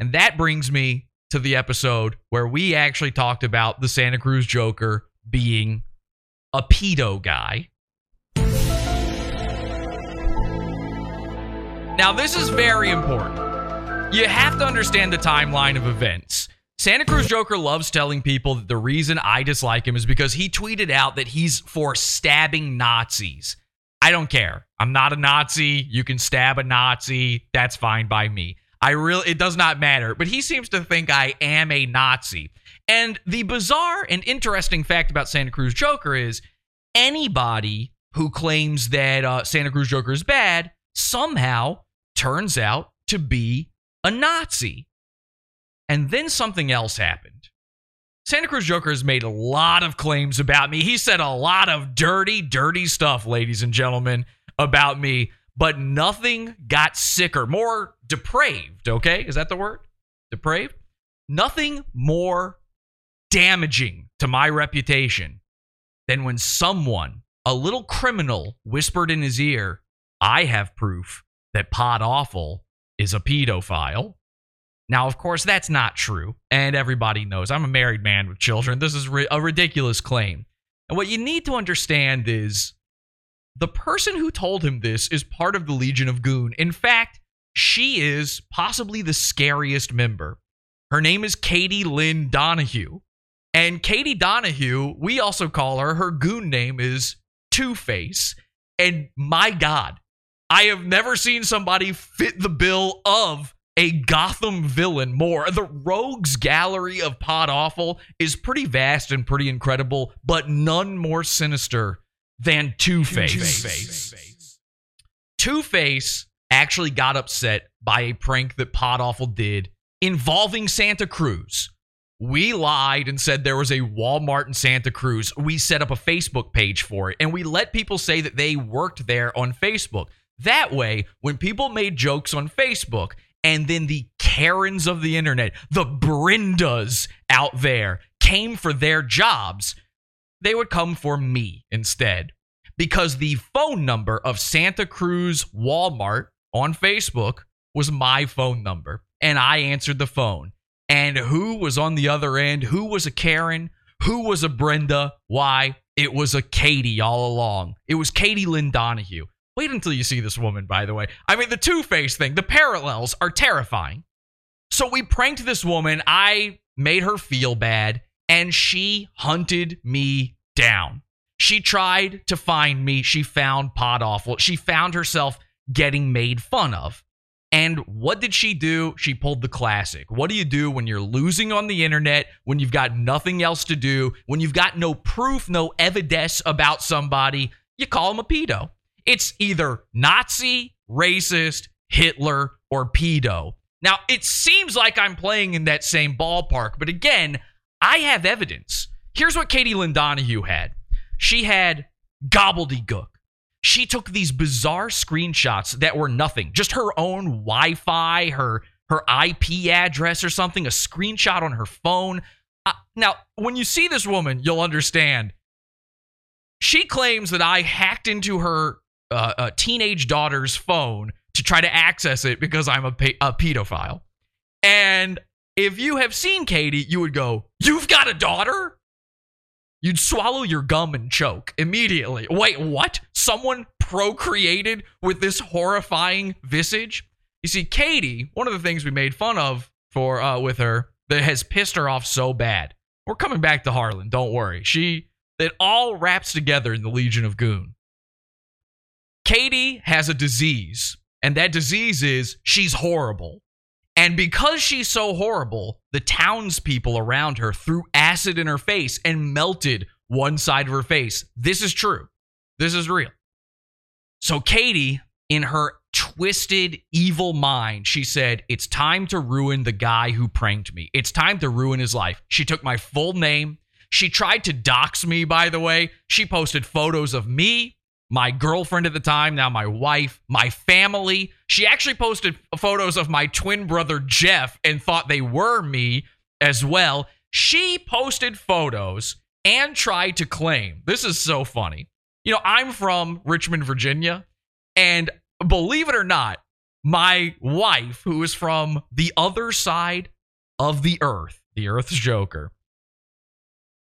And that brings me to the episode where we actually talked about the Santa Cruz Joker being a pedo guy. Now, this is very important. You have to understand the timeline of events. Santa Cruz Joker loves telling people that the reason I dislike him is because he tweeted out that he's for stabbing Nazis. I don't care. I'm not a Nazi. You can stab a Nazi. That's fine by me. I really it does not matter, but he seems to think I am a Nazi. And the bizarre and interesting fact about Santa Cruz Joker is anybody who claims that uh, Santa Cruz Joker is bad somehow turns out to be a Nazi. And then something else happened. Santa Cruz Joker has made a lot of claims about me. He said a lot of dirty, dirty stuff, ladies and gentlemen, about me, but nothing got sicker, more depraved, okay? Is that the word? Depraved? Nothing more damaging to my reputation than when someone, a little criminal, whispered in his ear, I have proof that Pod Awful is a pedophile. Now, of course, that's not true, and everybody knows I'm a married man with children. This is ri- a ridiculous claim. And what you need to understand is the person who told him this is part of the Legion of Goon. In fact, she is possibly the scariest member. Her name is Katie Lynn Donahue. And Katie Donahue, we also call her, her goon name is Two Face. And my God, I have never seen somebody fit the bill of a Gotham villain more. The rogues gallery of Pod Awful is pretty vast and pretty incredible, but none more sinister than Two Face. Two Face actually got upset by a prank that Pod Awful did involving Santa Cruz. We lied and said there was a Walmart in Santa Cruz. We set up a Facebook page for it and we let people say that they worked there on Facebook. That way, when people made jokes on Facebook and then the Karens of the internet, the Brendas out there came for their jobs, they would come for me instead. Because the phone number of Santa Cruz Walmart on Facebook was my phone number. And I answered the phone. And who was on the other end? Who was a Karen? Who was a Brenda? Why? It was a Katie all along. It was Katie Lynn Donahue. Wait until you see this woman, by the way. I mean, the Two Face thing, the parallels are terrifying. So we pranked this woman. I made her feel bad, and she hunted me down. She tried to find me. She found Pod Awful. She found herself getting made fun of. And what did she do? She pulled the classic. What do you do when you're losing on the internet, when you've got nothing else to do, when you've got no proof, no evidence about somebody? You call them a pedo. It's either Nazi, racist, Hitler, or pedo. Now, it seems like I'm playing in that same ballpark, but again, I have evidence. Here's what Katie Lynn Donahue had she had gobbledygook. She took these bizarre screenshots that were nothing, just her own Wi Fi, her, her IP address or something, a screenshot on her phone. Uh, now, when you see this woman, you'll understand. She claims that I hacked into her uh, a teenage daughter's phone to try to access it because I'm a, pe- a pedophile. And if you have seen Katie, you would go, You've got a daughter? You'd swallow your gum and choke immediately. Wait, what? Someone procreated with this horrifying visage? You see, Katie, one of the things we made fun of for uh, with her that has pissed her off so bad. We're coming back to Harlan, don't worry. She it all wraps together in the Legion of Goon. Katie has a disease, and that disease is she's horrible. And because she's so horrible, the townspeople around her threw acid in her face and melted one side of her face. This is true. This is real. So Katie, in her twisted, evil mind, she said, It's time to ruin the guy who pranked me. It's time to ruin his life. She took my full name. She tried to dox me, by the way. She posted photos of me, my girlfriend at the time, now my wife, my family. She actually posted photos of my twin brother, Jeff, and thought they were me as well. She posted photos and tried to claim this is so funny. You know, I'm from Richmond, Virginia, and believe it or not, my wife, who is from the other side of the earth, the Earth's Joker,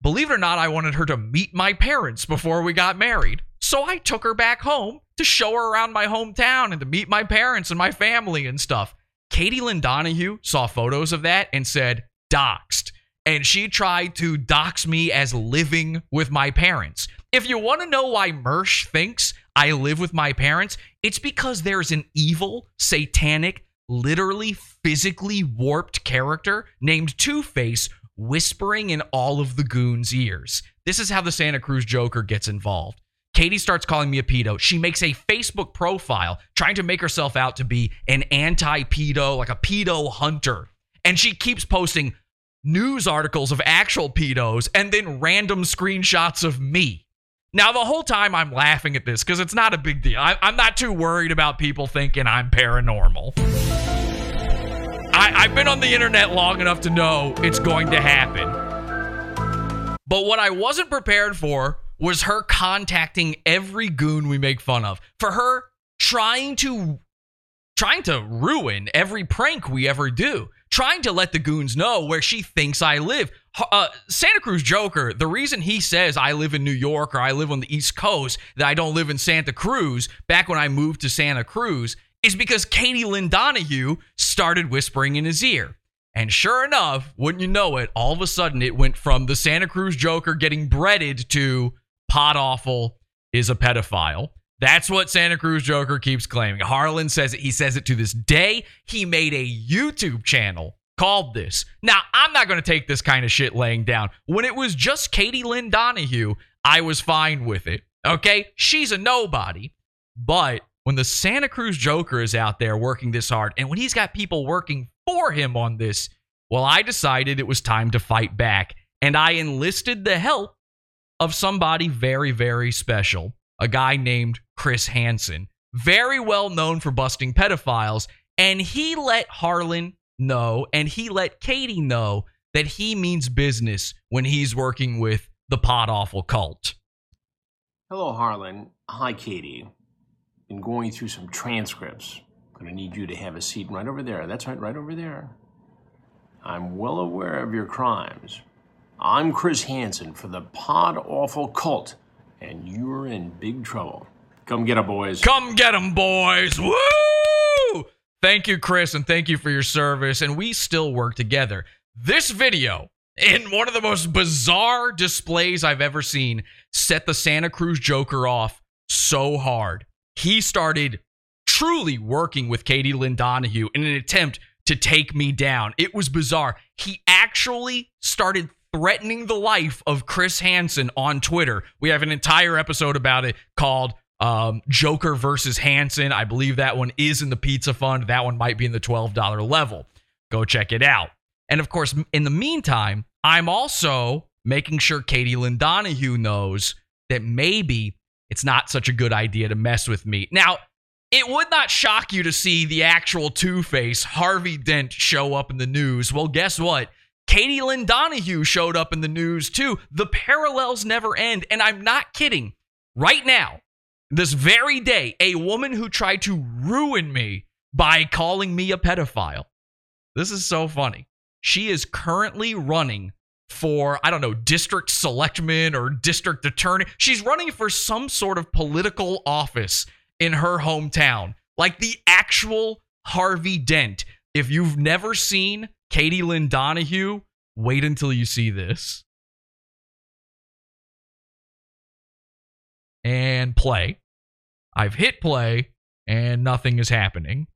believe it or not, I wanted her to meet my parents before we got married. So I took her back home to show her around my hometown and to meet my parents and my family and stuff. Katie Lynn Donahue saw photos of that and said, doxed. And she tried to dox me as living with my parents. If you want to know why Mersh thinks I live with my parents, it's because there's an evil, satanic, literally physically warped character named Two Face whispering in all of the goons' ears. This is how the Santa Cruz Joker gets involved. Katie starts calling me a pedo. She makes a Facebook profile trying to make herself out to be an anti pedo, like a pedo hunter. And she keeps posting news articles of actual pedos and then random screenshots of me. Now, the whole time I'm laughing at this because it's not a big deal. I, am not too worried about people thinking I'm paranormal. I, I've been on the internet long enough to know it's going to happen. But what I wasn't prepared for was her contacting every goon we make fun of. For her trying to trying to ruin every prank we ever do, trying to let the goons know where she thinks I live. Uh, Santa Cruz Joker, the reason he says I live in New York or I live on the East Coast, that I don't live in Santa Cruz back when I moved to Santa Cruz, is because Katie Lynn Donahue started whispering in his ear. And sure enough, wouldn't you know it, all of a sudden it went from the Santa Cruz Joker getting breaded to Pod Awful is a pedophile. That's what Santa Cruz Joker keeps claiming. Harlan says it. He says it to this day. He made a YouTube channel called this. Now, I'm not going to take this kind of shit laying down. When it was just Katie Lynn Donahue, I was fine with it. Okay? She's a nobody. But when the Santa Cruz Joker is out there working this hard, and when he's got people working for him on this, well, I decided it was time to fight back. And I enlisted the help of somebody very, very special a guy named Chris Hansen, very well known for busting pedophiles. And he let Harlan know and he let Katie know that he means business when he's working with the Pod Awful cult. Hello, Harlan. Hi, Katie. Been going through some transcripts. Gonna need you to have a seat right over there. That's right, right over there. I'm well aware of your crimes. I'm Chris Hansen for the Pod Awful Cult and you're in big trouble. Come get 'em, boys. Come get 'em, boys. Woo! Thank you, Chris, and thank you for your service. And we still work together. This video, in one of the most bizarre displays I've ever seen, set the Santa Cruz Joker off so hard. He started truly working with Katie Lynn Donahue in an attempt to take me down. It was bizarre. He actually started threatening the life of Chris Hansen on Twitter. We have an entire episode about it called um, Joker versus Hansen. I believe that one is in the Pizza Fund. That one might be in the $12 level. Go check it out. And of course, in the meantime, I'm also making sure Katie Lynn Donahue knows that maybe it's not such a good idea to mess with me. Now, it would not shock you to see the actual Two Face, Harvey Dent, show up in the news. Well, guess what? Katie Lynn Donahue showed up in the news too. The parallels never end. And I'm not kidding. Right now, this very day, a woman who tried to ruin me by calling me a pedophile. This is so funny. She is currently running for, I don't know, district selectman or district attorney. She's running for some sort of political office in her hometown, like the actual Harvey Dent. If you've never seen Katie Lynn Donahue, wait until you see this. And play. I've hit play and nothing is happening.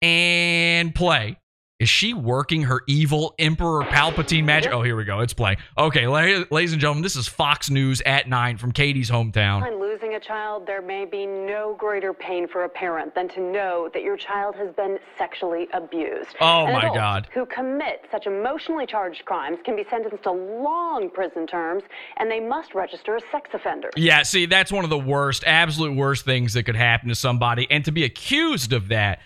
And play. Is she working her evil Emperor Palpatine magic? Oh, here we go. It's playing. Okay, la- ladies and gentlemen, this is Fox News at 9 from Katie's hometown. When losing a child, there may be no greater pain for a parent than to know that your child has been sexually abused. Oh, And my God. Who commit such emotionally charged crimes can be sentenced to long prison terms, and they must register as sex offenders. Yeah, see, that's one of the worst, absolute worst things that could happen to somebody. And to be accused of that,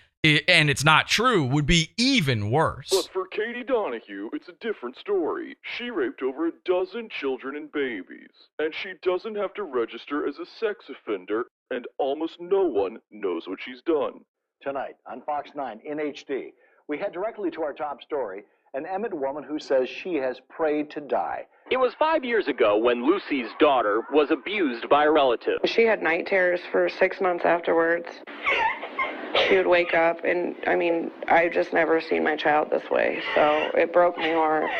and it's not true, would be even worse. But for Katie Donahue, it's a different story. She raped over a dozen children and babies, and she doesn't have to register as a sex offender, and almost no one knows what she's done. Tonight on Fox 9 in HD, we head directly to our top story an Emmett woman who says she has prayed to die. It was five years ago when Lucy's daughter was abused by a relative. She had night terrors for six months afterwards. She would wake up, and I mean, I've just never seen my child this way, so it broke my heart.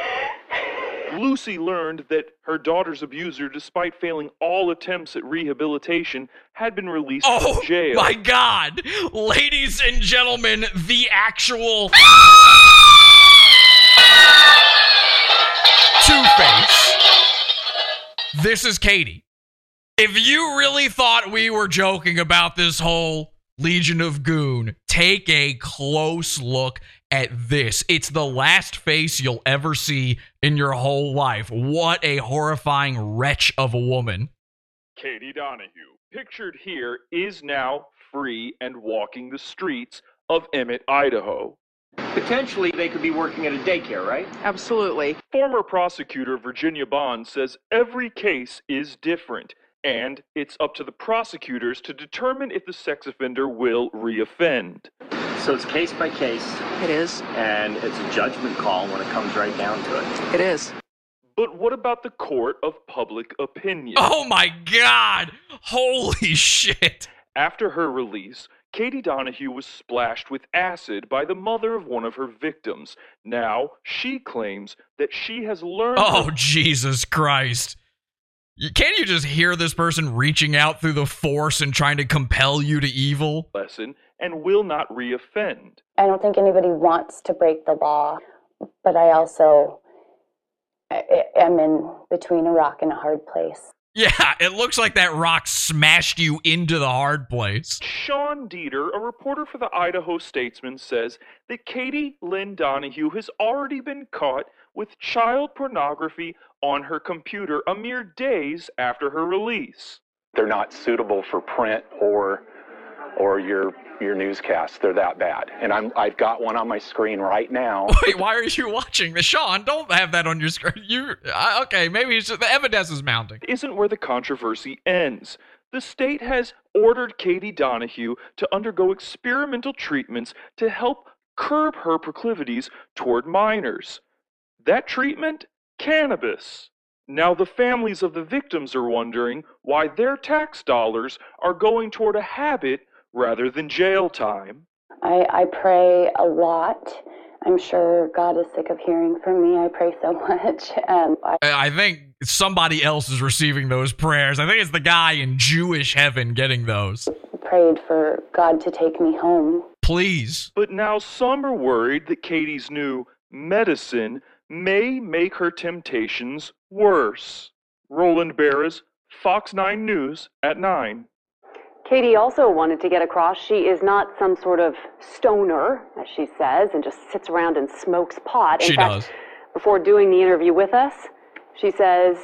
Lucy learned that her daughter's abuser, despite failing all attempts at rehabilitation, had been released Oh from jail. my God, ladies and gentlemen, the actual Two Face. This is Katie. If you really thought we were joking about this whole Legion of Goon, take a close look at this. It's the last face you'll ever see in your whole life. What a horrifying wretch of a woman. Katie Donahue, pictured here, is now free and walking the streets of Emmett, Idaho. Potentially, they could be working at a daycare, right? Absolutely. Former prosecutor Virginia Bond says every case is different, and it's up to the prosecutors to determine if the sex offender will reoffend. So it's case by case. It is. And it's a judgment call when it comes right down to it. It is. But what about the court of public opinion? Oh my God! Holy shit! After her release, Katie Donahue was splashed with acid by the mother of one of her victims. Now, she claims that she has learned. Oh, Jesus Christ. You- Can't you just hear this person reaching out through the force and trying to compel you to evil? lesson and will not reoffend. I don't think anybody wants to break the law, but I also I- I- am in between a rock and a hard place. Yeah, it looks like that rock smashed you into the hard place. Sean Dieter, a reporter for the Idaho Statesman, says that Katie Lynn Donahue has already been caught with child pornography on her computer a mere days after her release. They're not suitable for print or or your your newscast. They're that bad. And I'm I've got one on my screen right now. Wait, why are you watching this? Sean, don't have that on your screen. You uh, okay? Maybe it's just, the evidence is mounting. Isn't where the controversy ends. The state has ordered Katie Donahue to undergo experimental treatments to help curb her proclivities toward minors. That treatment? Cannabis. Now, the families of the victims are wondering why their tax dollars are going toward a habit rather than jail time. I, I pray a lot. I'm sure God is sick of hearing from me. I pray so much. Um, I, I think somebody else is receiving those prayers. I think it's the guy in Jewish heaven getting those. prayed for God to take me home. Please. But now some are worried that Katie's new medicine may make her temptations worse. Roland Barras, Fox 9 News at 9. Katie also wanted to get across she is not some sort of stoner, as she says, and just sits around and smokes pot. In She fact, does. before doing the interview with us, she says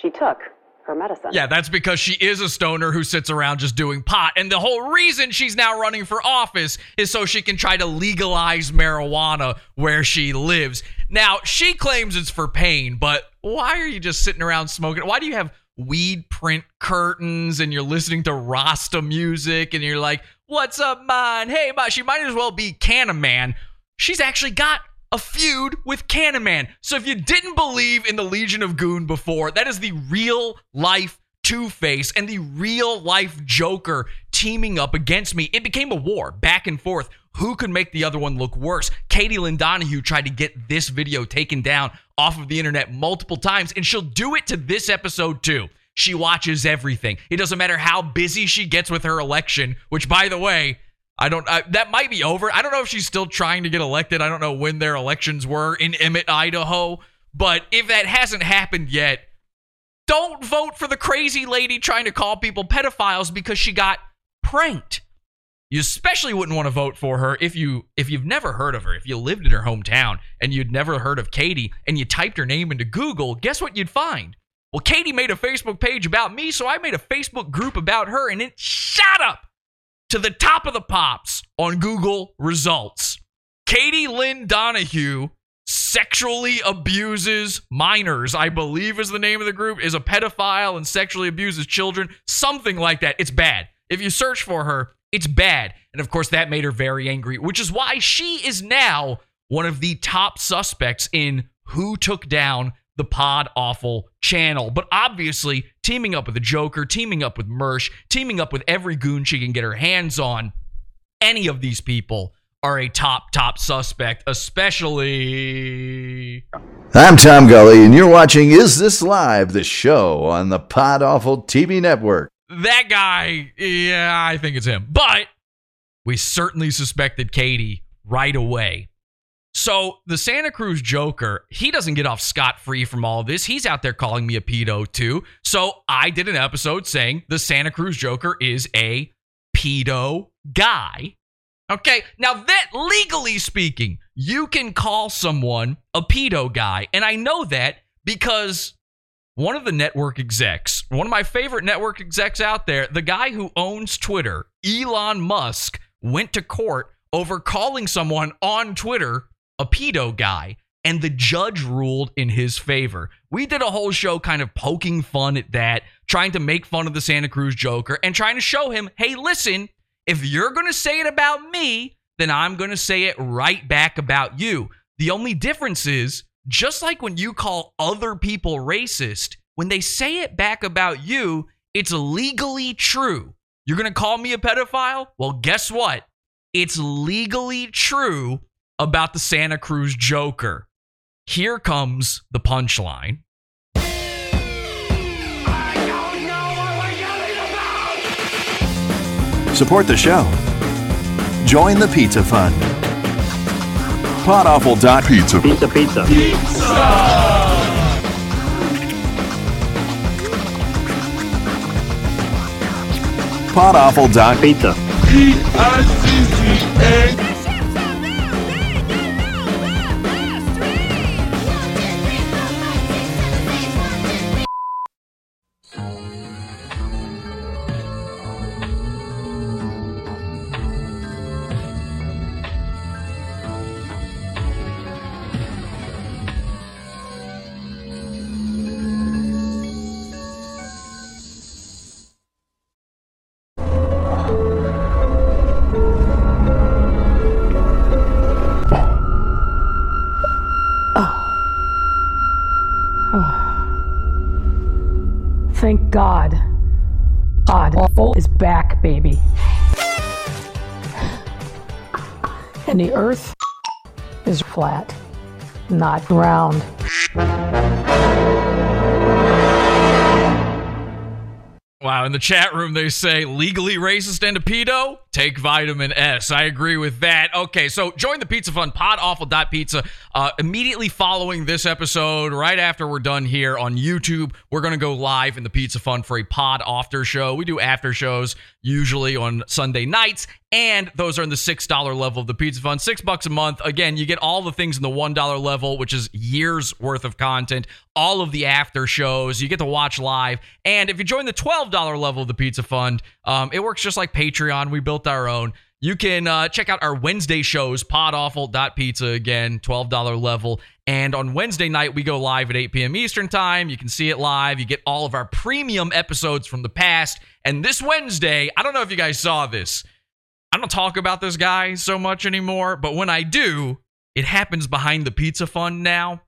she took her medicine. Yeah, that's because she is a stoner who sits around just doing pot. And the whole reason she's now running for office is so she can try to legalize marijuana where she lives. Now, she claims it's for pain, but why are you just sitting around smoking? Why do you have weed print curtains and you're listening to Rasta music and you're like, what's up, man? Hey, but she might as well be Cannaman. She's actually got a feud with Cannaman. So if you didn't believe in the Legion of Goon before, that is the real life Two Face and the real life Joker teaming up against me. It became a war back and forth. Who could make the other one look worse? Katie Lynn Donahue tried to get this video taken down off of the internet multiple times, and she'll do it to this episode too. She watches everything. It doesn't matter how busy she gets with her election, which, by the way, I don't. I, that might be over. I don't know if she's still trying to get elected. I don't know when their elections were in Emmett, Idaho. But if that hasn't happened yet, don't vote for the crazy lady trying to call people pedophiles because she got pranked. You especially wouldn't want to vote for her if you if you've never heard of her, if you lived in her hometown and you'd never heard of Katie and you typed her name into Google, guess what you'd find? Well, Katie made a Facebook page about me, so I made a Facebook group about her and it shot up to the top of the pops on Google results. Katie Lynn Donahue sexually abuses minors, I believe is the name of the group, is a pedophile and sexually abuses children, something like that. It's bad. If you search for her, it's bad. And of course, that made her very angry, which is why she is now one of the top suspects in who took down the Pod Awful channel. But obviously, teaming up with the Joker, teaming up with Mersh, teaming up with every goon she can get her hands on, any of these people are a top, top suspect, especially. I'm Tom Gully, and you're watching Is This Live, the show on the Pod Awful TV network. That guy, yeah, I think it's him. But we certainly suspected Katie right away. So the Santa Cruz Joker, he doesn't get off scot free from all this. He's out there calling me a pedo too. So I did an episode saying the Santa Cruz Joker is a pedo guy. Okay, now that legally speaking, you can call someone a pedo guy. And I know that because one of the network execs, one of my favorite network execs out there, the guy who owns Twitter, Elon Musk, went to court over calling someone on Twitter a pedo guy. And the judge ruled in his favor. We did a whole show kind of poking fun at that, trying to make fun of the Santa Cruz Joker and trying to show him hey, listen, if you're going to say it about me, then I'm going to say it right back about you. The only difference is just like when you call other people racist, when they say it back about you, it's legally true. You're going to call me a pedophile? Well, guess what? It's legally true about the Santa Cruz Joker. Here comes the punchline. Support the show. Join the Pizza Fund. Podawful.pizza. Pizza, pizza. Pizza! Podawful.pizza. P-I-C-C-A. God. God awful is back, baby. And the earth is flat, not round. Wow, in the chat room they say legally racist and a pedo? Take vitamin S. I agree with that. Okay, so join the Pizza Fund, podawful.pizza. Uh, immediately following this episode, right after we're done here on YouTube, we're to go live in the Pizza Fund for a pod after show. We do after shows usually on Sunday nights, and those are in the $6 level of the Pizza Fund. Six bucks a month. Again, you get all the things in the $1 level, which is years worth of content, all of the after shows. You get to watch live. And if you join the $12 level of the Pizza Fund, um, it works just like Patreon. We built our own. You can uh, check out our Wednesday shows, podawful.pizza, again, $12 level. And on Wednesday night, we go live at 8 p.m. Eastern Time. You can see it live. You get all of our premium episodes from the past. And this Wednesday, I don't know if you guys saw this. I don't talk about this guy so much anymore, but when I do, it happens behind the Pizza Fund now.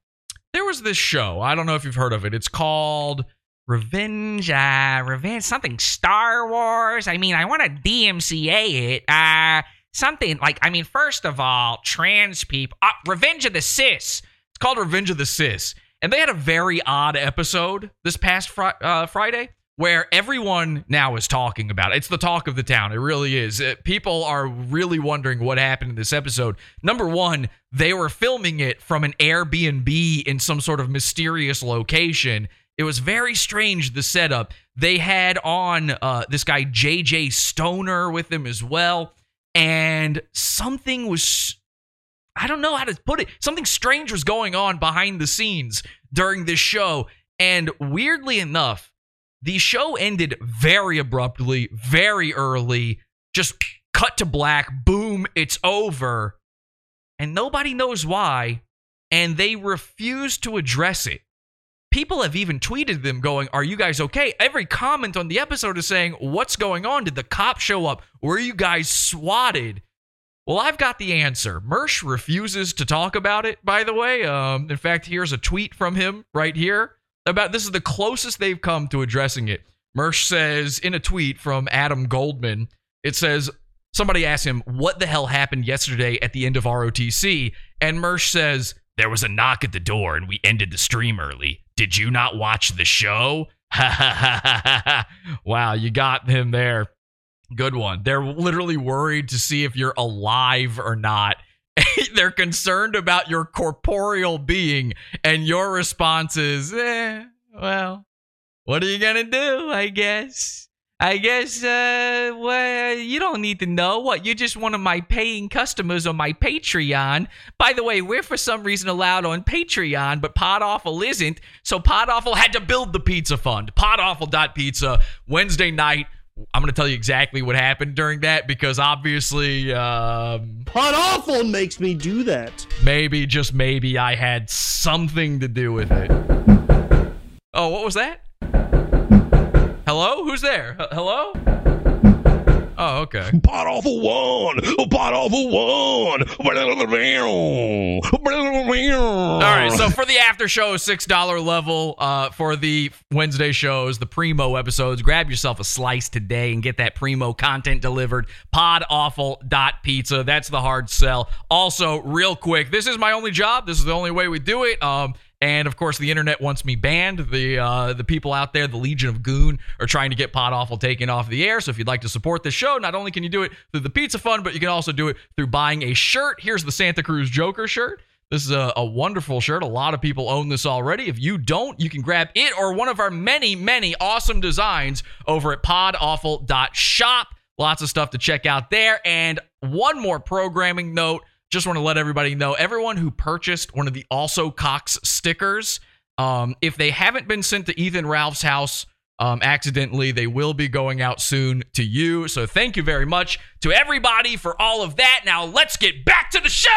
There was this show. I don't know if you've heard of it. It's called Revenge, uh, Revenge, something Star Wars. I mean, I want to DMCA it. Uh, something like, I mean, first of all, trans people. Uh, Revenge of the Cis. It's called Revenge of the Cis. And they had a very odd episode this past fr- uh, Friday. where everyone now is talking about it. It's the talk of the town. It really is. Uh, people are really wondering what happened in this episode. Number one, they were filming it from an Airbnb in some sort of mysterious location. It was very strange, the setup. They had on uh, this guy, JJ Stoner, with them as well. And something was, I don't know how to put it, something strange was going on behind the scenes during this show. And weirdly enough, the show ended very abruptly, very early, just cut to black, boom, it's over. And nobody knows why, and they refuse to address it. People have even tweeted them going, Are you guys okay? Every comment on the episode is saying, What's going on? Did the cops show up? Were you guys swatted? Well, I've got the answer. Mersh refuses to talk about it, by the way. Um, in fact, here's a tweet from him right here about this is the closest they've come to addressing it. Mersh says in a tweet from Adam Goldman, it says somebody asked him what the hell happened yesterday at the end of ROTC, and Mersh says there was a knock at the door and we ended the stream early. Did you not watch the show? wow, you got him there. Good one. They're literally worried to see if you're alive or not. They're concerned about your corporeal being, and your response is, eh, well, what are you gonna do? I guess. I guess, uh, well, you don't need to know. What? You're just one of my paying customers on my Patreon. By the way, we're for some reason allowed on Patreon, but Pod Awful isn't. So Pod Awful had to build the pizza fund. Podawful.pizza, Wednesday night. I'm going to tell you exactly what happened during that because obviously. Um, Pod Awful makes me do that. Maybe, just maybe, I had something to do with it. Oh, what was that? Hello? Who's there? H- hello? Oh, okay. Pot awful one. Pot awful one. All right. So for the after show, six dollar level. Uh, for the Wednesday shows, the primo episodes, grab yourself a slice today and get that primo content delivered. Podawful.pizza. That's the hard sell. Also, real quick, this is my only job. This is the only way we do it. Um, and of course, the internet wants me banned. The uh, the people out there, the Legion of Goon, are trying to get Pod Awful taken off the air. So if you'd like to support this show, not only can you do it through the Pizza Fund, but you can also do it through buying a shirt. Here's the Santa Cruz Joker shirt. This is a, a wonderful shirt. A lot of people own this already. If you don't, you can grab it or one of our many, many awesome designs over at podawful.shop. Lots of stuff to check out there. And one more programming note just want to let everybody know everyone who purchased one of the also Cox stickers, um, if they haven't been sent to Ethan Ralph's house um, accidentally, they will be going out soon to you. So thank you very much to everybody for all of that. Now let's get back to the show.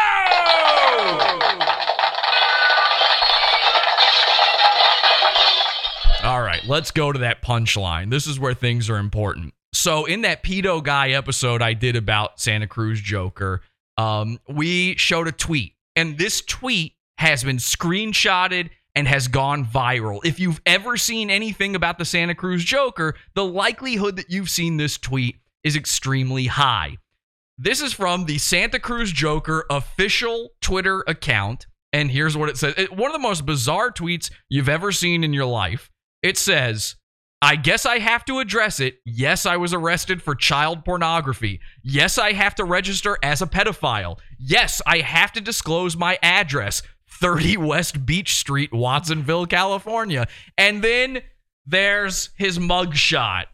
All right, let's go to that punchline. This is where things are important. So, in that pedo guy episode I did about Santa Cruz Joker, um, we showed a tweet, and this tweet has been screenshotted and has gone viral. If you've ever seen anything about the Santa Cruz Joker, the likelihood that you've seen this tweet is extremely high. This is from the Santa Cruz Joker official Twitter account. And here's what it says one of the most bizarre tweets you've ever seen in your life. It says, I guess I have to address it. Yes, I was arrested for child pornography. Yes, I have to register as a pedophile. Yes, I have to disclose my address 30 West Beach Street, Watsonville, California. And then there's his mugshot.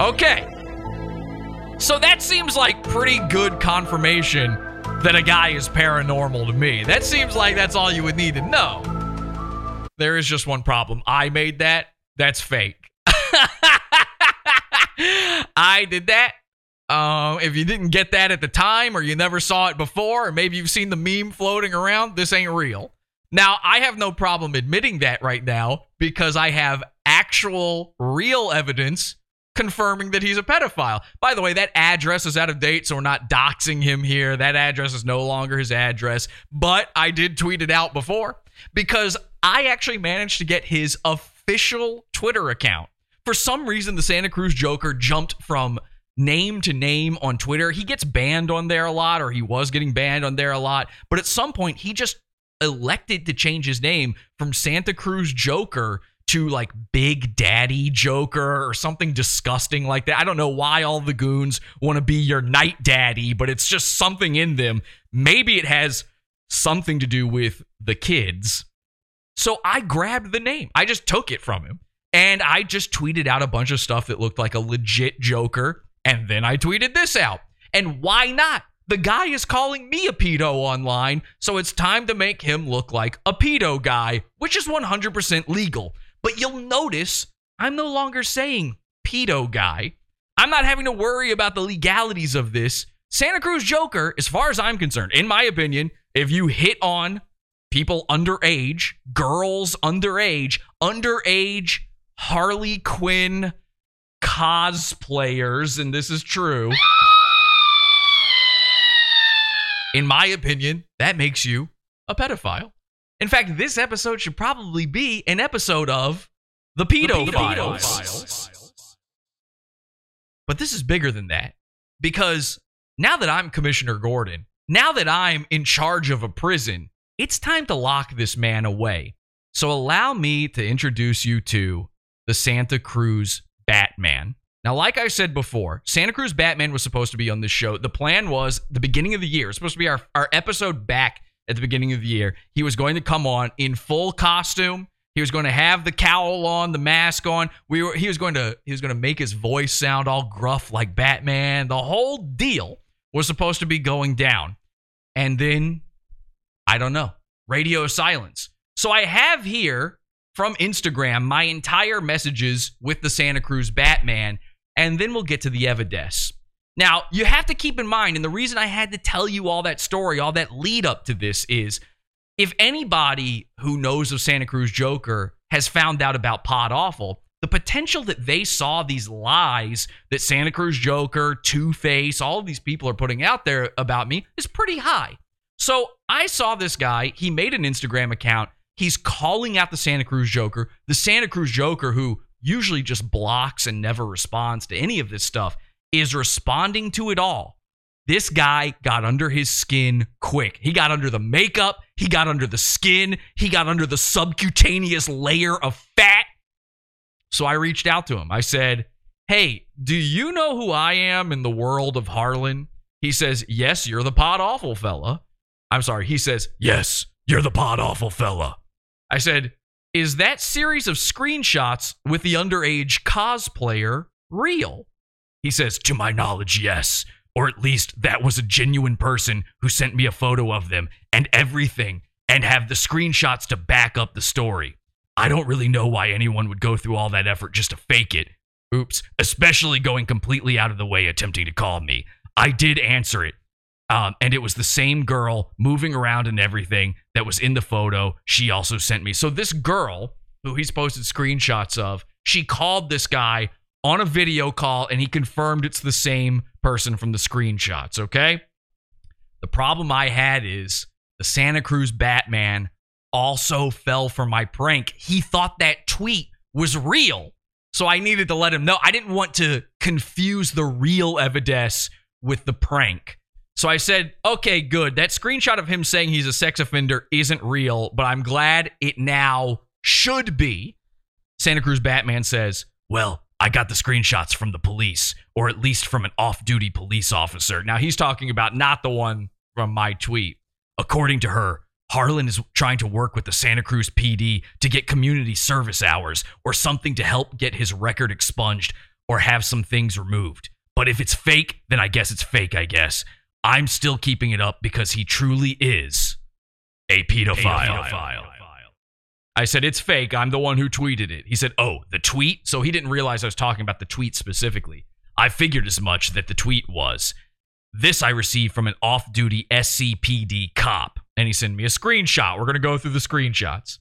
Okay. So that seems like pretty good confirmation that a guy is paranormal to me. That seems like that's all you would need to know. There is just one problem. I made that. That's fake. I did that. Um, if you didn't get that at the time, or you never saw it before, or maybe you've seen the meme floating around, this ain't real. Now, I have no problem admitting that right now because I have actual, real evidence confirming that he's a pedophile. By the way, that address is out of date, so we're not doxing him here. That address is no longer his address, but I did tweet it out before because I actually managed to get his official Twitter account. For some reason, the Santa Cruz Joker jumped from name to name on Twitter. He gets banned on there a lot, or he was getting banned on there a lot. But at some point, he just elected to change his name from Santa Cruz Joker to like Big Daddy Joker or something disgusting like that. I don't know why all the goons want to be your night daddy, but it's just something in them. Maybe it has something to do with the kids. So I grabbed the name. I just took it from him. And I just tweeted out a bunch of stuff that looked like a legit Joker. And then I tweeted this out. And why not? The guy is calling me a pedo online, so it's time to make him look like a pedo guy, which is 100% legal. But you'll notice I'm no longer saying pedo guy. I'm not having to worry about the legalities of this. Santa Cruz Joker, as far as I'm concerned, in my opinion, if you hit on people underage, girls underage, underage Harley Quinn cosplayers, and this is true. In my opinion, that makes you a pedophile. In fact, this episode should probably be an episode of The Pedo, Files. But this is bigger than that because now that I'm Commissioner Gordon, now that I'm in charge of a prison, it's time to lock this man away. So allow me to introduce you to the Santa Cruz Batman. Now, like I said before, Santa Cruz Batman was supposed to be on this show. The plan was the beginning of the year. It's supposed to be our, our episode back at the beginning of the year. He was going to come on in full costume. He was going to have the cowl on, the mask on. We were he was going to he was going to make his voice sound all gruff like Batman. The whole deal was supposed to be going down. And then I don't know. Radio silence. So I have here from Instagram my entire messages with the Santa Cruz Batman, and then we'll get to the Evides. Now, you have to keep in mind, and the reason I had to tell you all that story, all that lead up to this is if anybody who knows of Santa Cruz Joker has found out about Pod Awful, the potential that they saw these lies that Santa Cruz Joker, Two Face, all of these people are putting out there about me is pretty high. So I saw this guy. He made an Instagram account. He's calling out the Santa Cruz Joker. The Santa Cruz Joker, who usually just blocks and never responds to any of this stuff, is responding to it all. This guy got under his skin quick. He got under the makeup, he got under the skin, he got under the subcutaneous layer of fat. So I reached out to him. I said, Hey, do you know who I am in the world of Harlan? He says, Yes, you're the pod awful fella. I'm sorry. He says, Yes, you're the pod awful fella. I said, Is that series of screenshots with the underage cosplayer real? He says, To my knowledge, yes. Or at least that was a genuine person who sent me a photo of them and everything and have the screenshots to back up the story. I don't really know why anyone would go through all that effort just to fake it. Oops, especially going completely out of the way attempting to call me. I did answer it. Um, and it was the same girl moving around and everything that was in the photo. She also sent me. So this girl, who he's posted screenshots of, she called this guy on a video call and he confirmed it's the same person from the screenshots. Okay. The problem I had is the Santa Cruz Batman also fell for my prank. He thought that tweet was real. So I needed to let him know. I didn't want to confuse the real Evides with the prank. So I said, okay, good. That screenshot of him saying he's a sex offender isn't real, but I'm glad it now should be. Santa Cruz Batman says, well, I got the screenshots from the police, or at least from an off duty police officer. Now he's talking about not the one from my tweet. According to her, Harlan is trying to work with the Santa Cruz PD to get community service hours or something to help get his record expunged or have some things removed. But if it's fake, then I guess it's fake, I guess. I'm still keeping it up because he truly is a pedophile. pedophile. I said, it's fake. I'm the one who tweeted it. He said, oh, the tweet? So he didn't realize I was talking about the tweet specifically. I figured as much that the tweet was. This I received from an off duty SCPD cop. And he sent me a screenshot. We're going to go through the screenshots.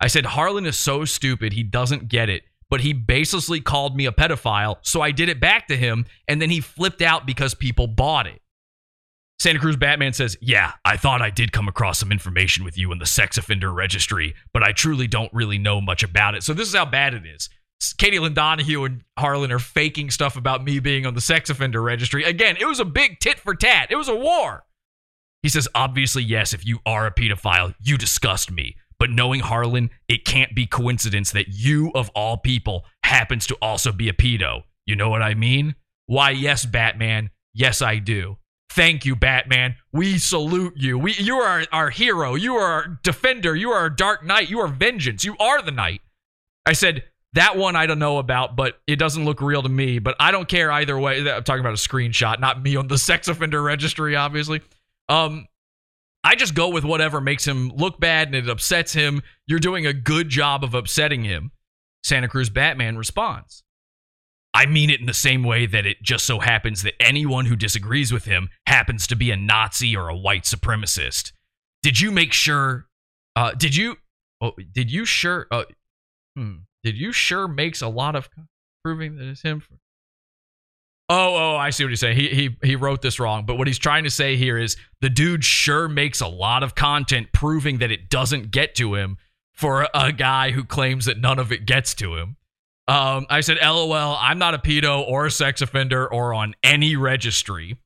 I said, Harlan is so stupid. He doesn't get it. But he baselessly called me a pedophile. So I did it back to him. And then he flipped out because people bought it. Santa Cruz Batman says, Yeah, I thought I did come across some information with you in the sex offender registry, but I truly don't really know much about it. So this is how bad it is. Katie Lynn Donahue and Harlan are faking stuff about me being on the sex offender registry. Again, it was a big tit for tat. It was a war. He says, Obviously, yes, if you are a pedophile, you disgust me. But But knowing Harlan, it can't be coincidence that you, of all people, happens to also be a pedo. You know what I mean? Why, yes, Batman. Yes, I do. Thank you, Batman. We salute you. We, you are our, hero. You are our defender. You are our dark knight. You are vengeance. You are the knight. I said, that one I don't know about, but it doesn't look real to me. But I don't care either way. I'm talking about a screenshot, not me on the sex offender registry, obviously. Um, I just go with whatever makes him look bad and it upsets him. You're doing a good job of upsetting him. Santa Cruz Batman responds. I mean it in the same way that it just so happens that anyone who disagrees with him happens to be a Nazi or a white supremacist. Did you make sure? Uh, did you? Oh, did you sure? Uh, hmm, did you sure makes a lot of proving that it's him? For, oh, oh, I see what he's saying. He he he wrote this wrong, but what he's trying to say here is the dude sure makes a lot of content proving that it doesn't get to him for a guy who claims that none of it gets to him. Um, I said, LOL, I'm not a pedo or a sex offender or on any registry.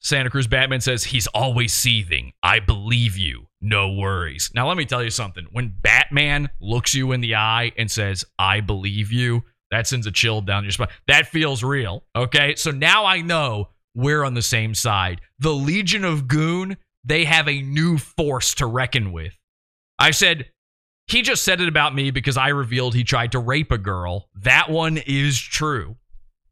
Santa Cruz Batman says, he's always seething. I believe you. No worries. Now, let me tell you something. When Batman looks you in the eye and says, I believe you, that sends a chill down your spine. That feels real. Okay. So now I know we're on the same side. The Legion of Goon, they have a new force to reckon with. I said, he just said it about me because I revealed he tried to rape a girl. That one is true.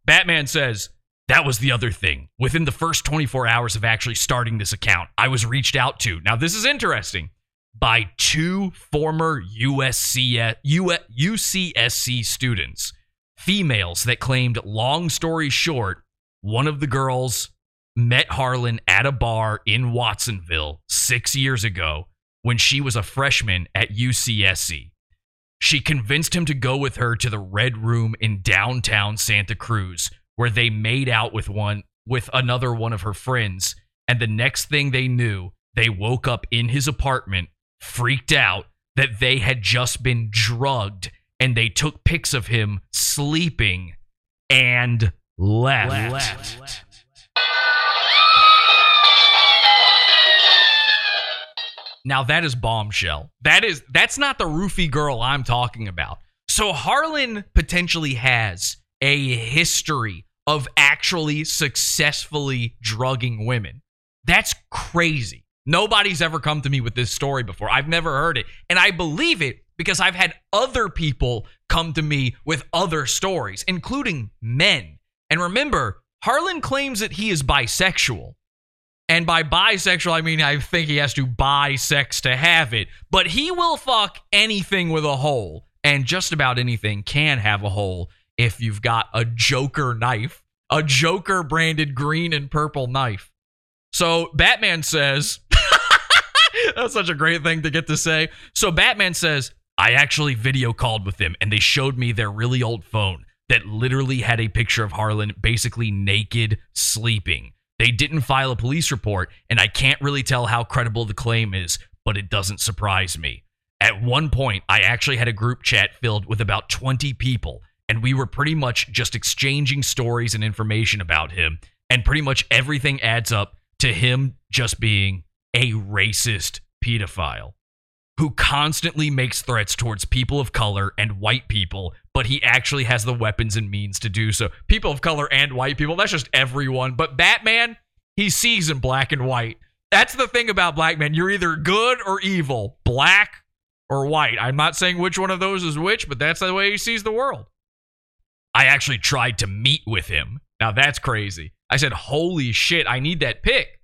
Batman says, that was the other thing. Within the first 24 hours of actually starting this account, I was reached out to. Now, this is interesting by two former USC, UCSC students, females that claimed, long story short, one of the girls met Harlan at a bar in Watsonville six years ago when she was a freshman at UCSC. She convinced him to go with her to the Red Room in downtown Santa Cruz, where they made out with one with another one of her friends. And the next thing they knew, they woke up in his apartment, freaked out that they had just been drugged, and they took pics of him sleeping and left. left. Now that is bombshell. That is that's not the roofie girl I'm talking about. So Harlan potentially has a history of actually successfully drugging women. That's crazy. Nobody's ever come to me with this story before. I've never heard it. And I believe it because I've had other people come to me with other stories, including men. And remember, Harlan claims that he is bisexual. And by bisexual, I mean I think he has to buy sex to have it. But he will fuck anything with a hole. And just about anything can have a hole if you've got a Joker knife, a Joker branded green and purple knife. So Batman says, that's such a great thing to get to say. So Batman says, I actually video called with them and they showed me their really old phone that literally had a picture of Harlan basically naked sleeping. They didn't file a police report, and I can't really tell how credible the claim is, but it doesn't surprise me. At one point, I actually had a group chat filled with about 20 people, and we were pretty much just exchanging stories and information about him, and pretty much everything adds up to him just being a racist pedophile who constantly makes threats towards people of color and white people, but he actually has the weapons and means to do so. People of color and white people, that's just everyone. But Batman, he sees in black and white. That's the thing about black men. You're either good or evil, black or white. I'm not saying which one of those is which, but that's the way he sees the world. I actually tried to meet with him. Now that's crazy. I said, Holy shit, I need that pic.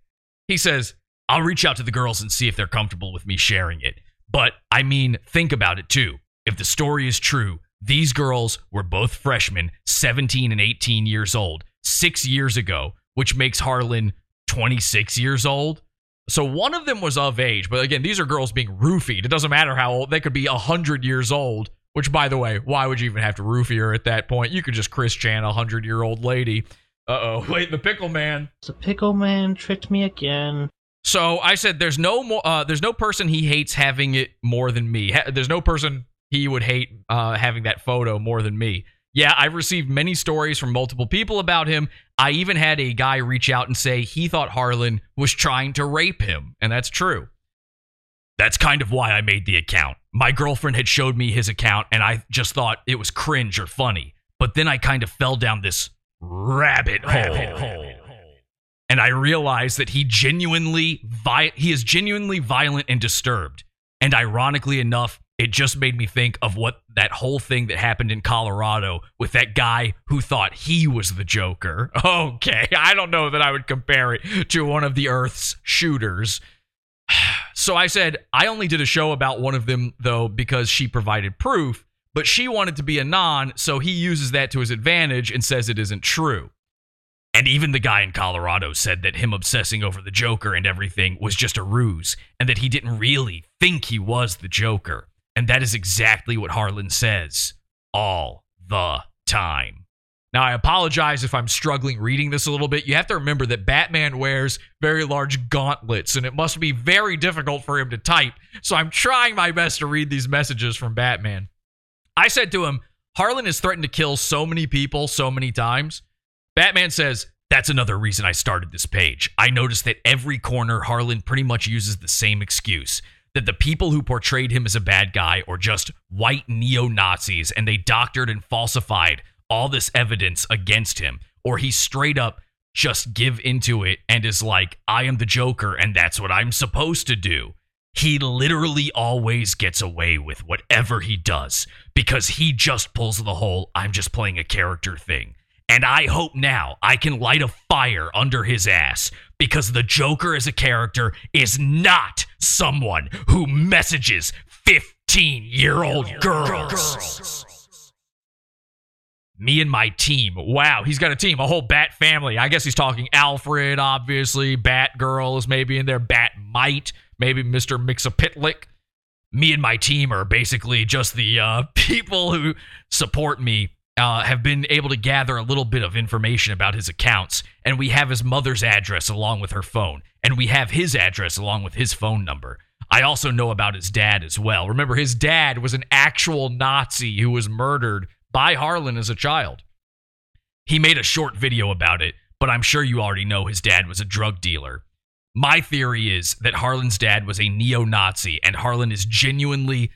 He says, I'll reach out to the girls and see if they're comfortable with me sharing it. But I mean, think about it too. If the story is true, these girls were both freshmen, 17 and 18 years old, six years ago, which makes Harlan 26 years old. So one of them was of age, but again, these are girls being roofied. It doesn't matter how old, they could be 100 years old, which, by the way, why would you even have to roofie her at that point? You could just Chris Chan a 100 year old lady. Uh oh, wait, the pickle man. The pickle man tricked me again. So I said, "There's no more. Uh, there's no person he hates having it more than me. Ha- there's no person he would hate uh, having that photo more than me." Yeah, I've received many stories from multiple people about him. I even had a guy reach out and say he thought Harlan was trying to rape him, and that's true. That's kind of why I made the account. My girlfriend had showed me his account and I just thought it was cringe or funny. But then I kind of fell down this rabbit, hole. And I realized that he genuinely vi- he is genuinely violent and disturbed. And ironically enough, it just made me think of what that whole thing that happened in Colorado with that guy who thought he was the Joker. Okay, I don't know that I would compare it to one of the Aurora shooters. So I said, I only did a show about one of them, though, because she provided proof, but she wanted to be a non, so he uses that to his advantage and says it isn't true. And even the guy in Colorado said that him obsessing over the Joker and everything was just a ruse, and that he didn't really think he was the Joker. And that is exactly what Harlan says all the time. Now, I apologize if I'm struggling reading this a little bit. You have to remember that Batman wears very large gauntlets, and it must be very difficult for him to type. So I'm trying my best to read these messages from Batman. I said to him, Harlan has threatened to kill so many people so many times. Batman says, That's another reason I started this page. I noticed that every corner, Harlan pretty much uses the same excuse that the people who portrayed him as a bad guy or just white neo Nazis and they doctored and falsified all this evidence against him, or he straight up just give into it and is like, I am the Joker and that's what I'm supposed to do. He literally always gets away with whatever he does because he just pulls the whole I'm just playing a character thing. And I hope now I can light a fire under his ass because the Joker as a character is not someone who messages 15 year old girls. Me and my team. Wow, he's got a team, a whole Bat family. I guess he's talking Alfred, obviously. Batgirl is maybe in there. Bat-Mite, maybe Mr. Mxyzptlk. Me and my team are basically just the uh, people who support me uh, have been able to gather a little bit of information about his accounts, and we have his mother's address along with her phone, and we have his address along with his phone number. I also know about his dad as well. Remember, his dad was an actual Nazi who was murdered by Harlan as a child. He made a short video about it, but I'm sure you already know his dad was a drug dealer. My theory is that Harlan's dad was a neo Nazi, and Harlan is genuinely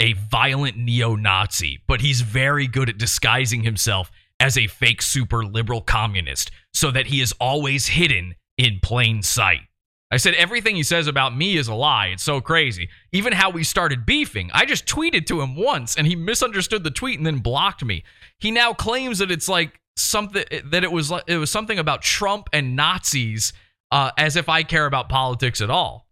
a violent neo Nazi, but he's very good at disguising himself as a fake super liberal communist so that he is always hidden in plain sight. I said everything he says about me is a lie. It's so crazy. Even how we started beefing. I just tweeted to him once and he misunderstood the tweet and then blocked me. He now claims that it's like something that it was it was something about Trump and Nazis uh, as if I care about politics at all.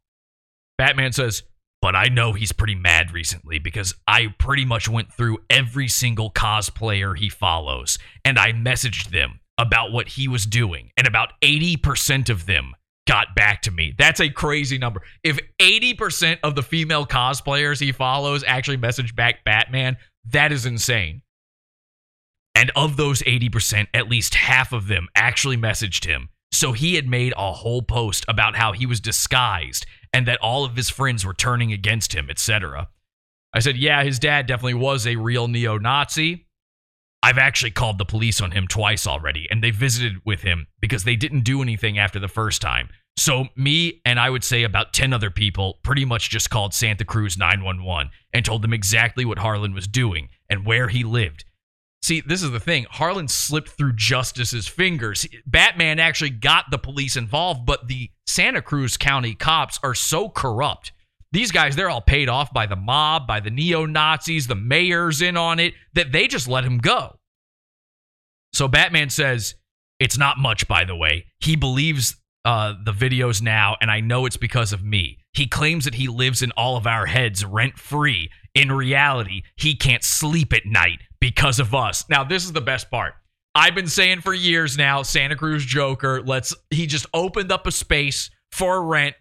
Batman says, but I know he's pretty mad recently because I pretty much went through every single cosplayer he follows and I messaged them about what he was doing, and about 80% of them got back to me. That's a crazy number. If 80% of the female cosplayers he follows actually message back Batman, that is insane. And of those 80%, at least half of them actually messaged him. So he had made a whole post about how he was disguised and that all of his friends were turning against him, etc. I said, "Yeah, his dad definitely was a real neo-Nazi." I've actually called the police on him twice already, and they visited with him because they didn't do anything after the first time. So, me and I would say about 10 other people pretty much just called Santa Cruz 911 and told them exactly what Harlan was doing and where he lived. See, this is the thing. Harlan slipped through justice's fingers. Batman actually got the police involved, but the Santa Cruz County cops are so corrupt. These guys, they're all paid off by the mob, by the neo Nazis, the mayor's in on it, that they just let him go. So Batman says, It's not much, by the way. He believes uh, the videos now, and I know it's because of me. He claims that he lives in all of our heads rent free. In reality, he can't sleep at night because of us. Now, this is the best part. I've been saying for years now, Santa Cruz Joker, let's he just opened up a space for rent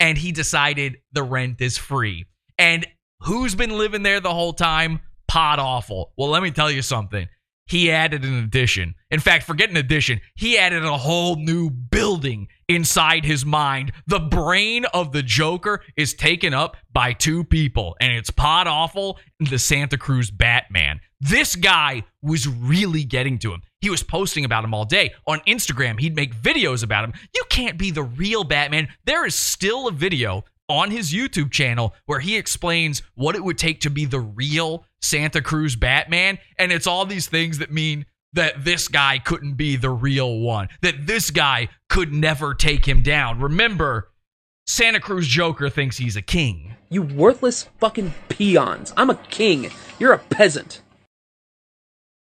and he decided the rent is free. And who's been living there the whole time? Pod Awful. Well, let me tell you something. He added an addition. In fact, forget an addition. He added a whole new building inside his mind. The brain of the Joker is taken up by two people, and it's Pod Awful and the Santa Cruz Batman. This guy was really getting to him. He was posting about him all day. On Instagram, he'd make videos about him. You can't be the real Batman. There is still a video on his YouTube channel where he explains what it would take to be the real Santa Cruz Batman. And it's all these things that mean that this guy couldn't be the real one, that this guy could never take him down. Remember, Santa Cruz Joker thinks he's a king. You worthless fucking peons. I'm a king. You're a peasant.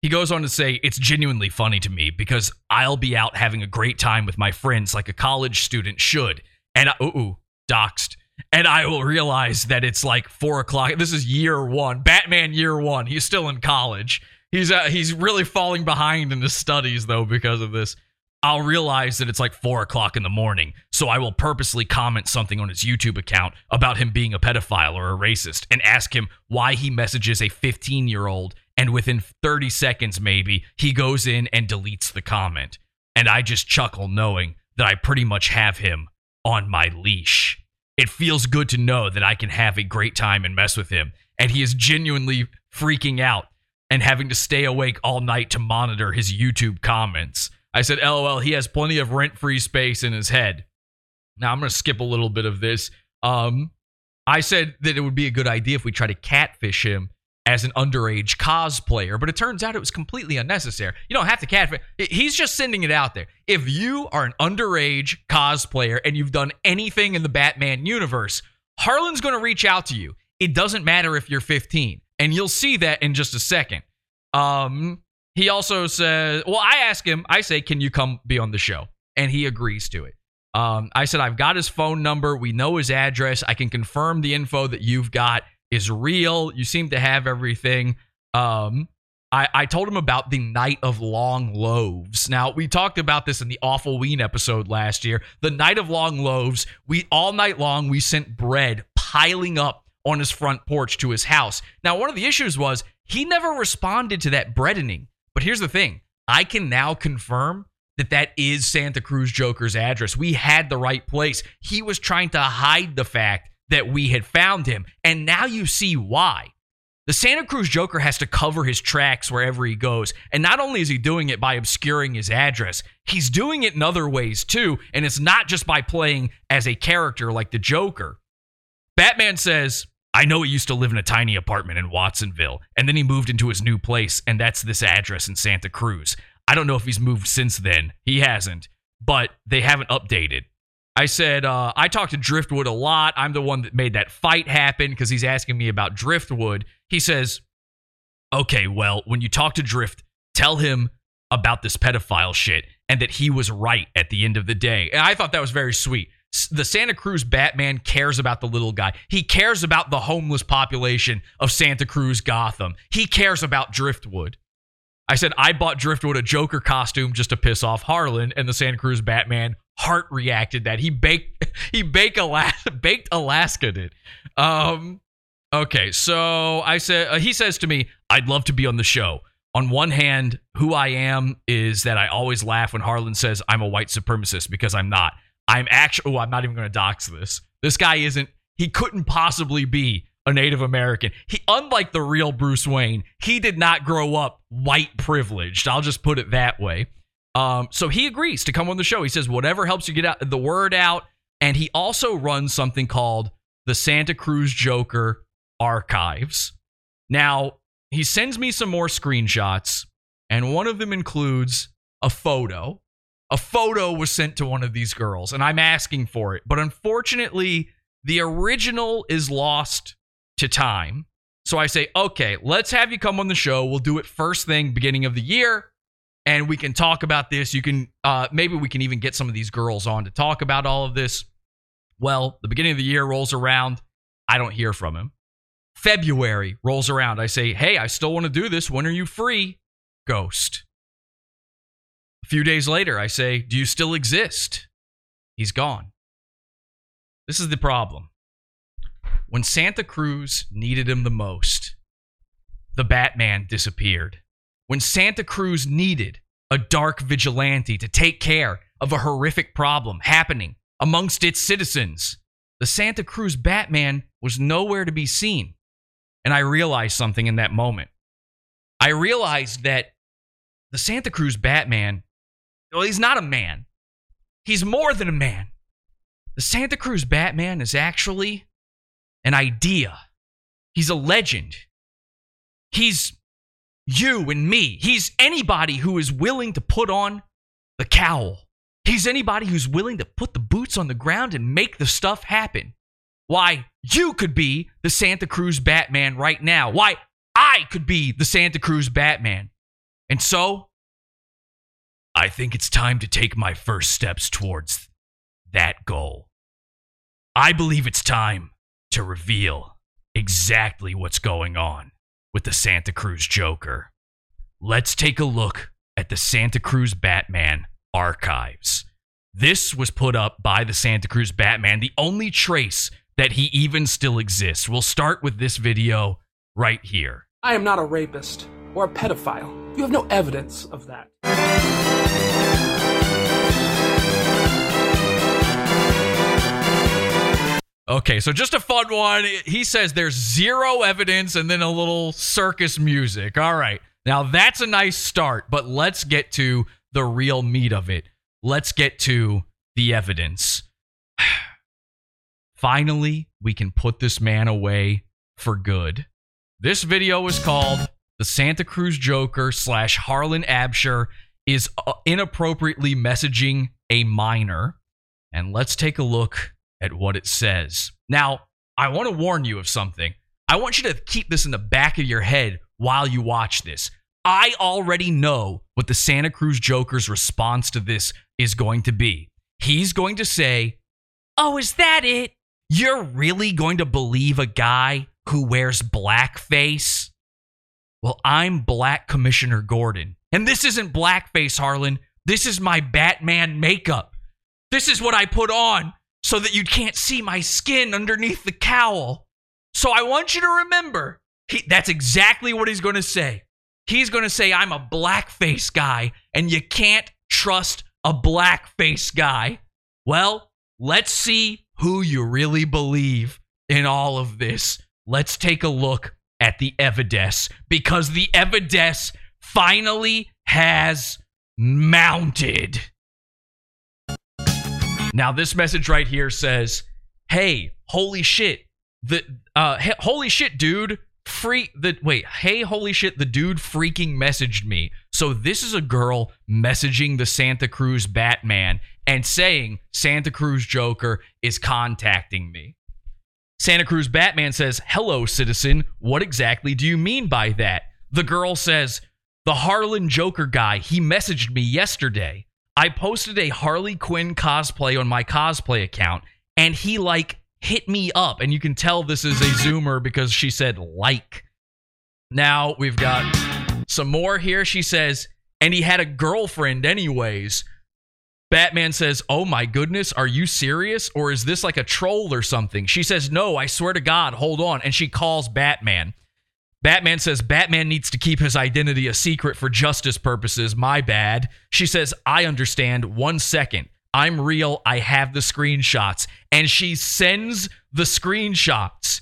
He goes on to say, It's genuinely funny to me because I'll be out having a great time with my friends like a college student should. And, I, ooh, doxed. And I will realize that it's like four o'clock. This is year one, Batman year one. He's still in college. He's uh, he's really falling behind in his studies though because of this. I'll realize that it's like four o'clock in the morning, so I will purposely comment something on his YouTube account about him being a pedophile or a racist and ask him why he messages a 15 year old, and within 30 seconds, maybe, he goes in and deletes the comment. And I just chuckle knowing that I pretty much have him on my leash. It feels good to know that I can have a great time and mess with him, and he is genuinely freaking out and having to stay awake all night to monitor his YouTube comments. I said, LOL, he has plenty of rent free space in his head. Now, I'm going to skip a little bit of this. Um, I said that it would be a good idea if we try to catfish him as an underage cosplayer, but it turns out it was completely unnecessary. You don't have to catfish. He's just sending it out there. If you are an underage cosplayer and you've done anything in the Batman universe, Harlan's going to reach out to you. It doesn't matter if you're 15, and you'll see that in just a second. Um, he also says, well, I ask him, I say, can you come be on the show? And he agrees to it. Um, I said, I've got his phone number. We know his address. I can confirm the info that you've got is real. You seem to have everything. Um, I, I told him about the Night of Long Loaves. Now, we talked about this in the Awful Ween episode last year. The Night of Long Loaves, we all night long, we sent bread piling up on his front porch to his house. Now, one of the issues was he never responded to that breadening. But here's the thing I can now confirm that that is Santa Cruz Joker's address. We had the right place. He was trying to hide the fact that we had found him. And now you see why. The Santa Cruz Joker has to cover his tracks wherever he goes. And not only is he doing it by obscuring his address, he's doing it in other ways too. And it's not just by playing as a character like the Joker. Batman says, I know he used to live in a tiny apartment in Watsonville, and then he moved into his new place, and that's this address in Santa Cruz. I don't know if he's moved since then. He hasn't, but they haven't updated. I said, uh, I talked to Driftwood a lot. I'm the one that made that fight happen because he's asking me about Driftwood. He says, Okay, well, when you talk to Drift, tell him about this pedophile shit and that he was right at the end of the day. And I thought that was very sweet. The Santa Cruz Batman cares about the little guy. He cares about the homeless population of Santa Cruz, Gotham. He cares about Driftwood. I said I bought Driftwood a Joker costume just to piss off Harlan, and the Santa Cruz Batman heart reacted that he baked he baked Alaska baked Alaska did. Um, okay, so I said uh, he says to me, "I'd love to be on the show." On one hand, who I am is that I always laugh when Harlan says I'm a white supremacist because I'm not. I'm actually. Oh, I'm not even going to dox this. This guy isn't. He couldn't possibly be a Native American. He, unlike the real Bruce Wayne, he did not grow up white privileged. I'll just put it that way. Um, so he agrees to come on the show. He says whatever helps you get out the word out, and he also runs something called the Santa Cruz Joker Archives. Now he sends me some more screenshots, and one of them includes a photo. A photo was sent to one of these girls, and I'm asking for it, but unfortunately, the original is lost to time. So I say, okay, let's have you come on the show. We'll do it first thing, beginning of the year, and we can talk about this. You can, uh, maybe we can even get some of these girls on to talk about all of this. Well, the beginning of the year rolls around. I don't hear from him. February rolls around. I say, hey, I still want to do this. When are you free? Ghost. A few days later, I say, do you still exist? He's gone. This is the problem when Santa Cruz needed him the most, the Batman disappeared. When Santa Cruz needed a dark vigilante to take care of a horrific problem happening amongst its citizens, the Santa Cruz Batman was nowhere to be seen. And I realized something in that moment. I realized that the Santa Cruz Batman, well, he's not a man. He's more than a man. The Santa Cruz Batman is actually an idea. He's a legend. He's you and me. He's anybody who is willing to put on the cowl. He's anybody who's willing to put the boots on the ground and make the stuff happen. Why, you could be the Santa Cruz Batman right now. Why, I could be the Santa Cruz Batman. And so, I think it's time to take my first steps towards that goal. I believe it's time to reveal exactly what's going on with the Santa Cruz Joker. Let's take a look at the Santa Cruz Batman archives. This was put up by the Santa Cruz Batman, the only trace that he even still exists. We'll start with this video right here. I am not a rapist or a pedophile. You have no evidence of that. Okay, so just a fun one. He says there's zero evidence and then a little circus music. All right. Now that's a nice start, but let's get to the real meat of it. Let's get to the evidence. Finally, we can put this man away for good. This video is called The Santa Cruz Joker slash Harlan Absher is uh, inappropriately messaging a minor. And let's take a look at what it says. Now, I want to warn you of something. I want you to keep this in the back of your head while you watch this. I already know what the Santa Cruz Joker's response to this is going to be. He's going to say, Oh, is that it? You're really going to believe a guy who wears blackface? Well, I'm Black Commissioner Gordon. And this isn't blackface, Harlan. This is my Batman makeup. This is what I put on so that you can't see my skin underneath the cowl. So I want you to remember, he, that's exactly what he's going to say. He's going to say, I'm a blackface guy, and you can't trust a blackface guy. Well, let's see who you really believe in all of this. Let's take a look at the evidence because the evidence finally has mounted. Now, this message right here says, "Hey, holy shit, the uh, hey, holy shit, dude, free the wait, hey, holy shit, the dude freaking messaged me." So this is a girl messaging the Santa Cruz Batman and saying Santa Cruz Joker is contacting me. Santa Cruz Batman says, "Hello, citizen. What exactly do you mean by that?" The girl says, "The Harlan Joker guy. He messaged me yesterday." I posted a Harley Quinn cosplay on my cosplay account, and he like hit me up. And you can tell this is a Zoomer because she said like. Now we've got some more here. She says, and he had a girlfriend, anyways. Batman says, Oh my goodness, are you serious? Or is this like a troll or something? She says, No, I swear to God, hold on. And she calls Batman. Batman says Batman needs to keep his identity a secret for justice purposes. My bad. She says, I understand. One second. I'm real. I have the screenshots. And she sends the screenshots.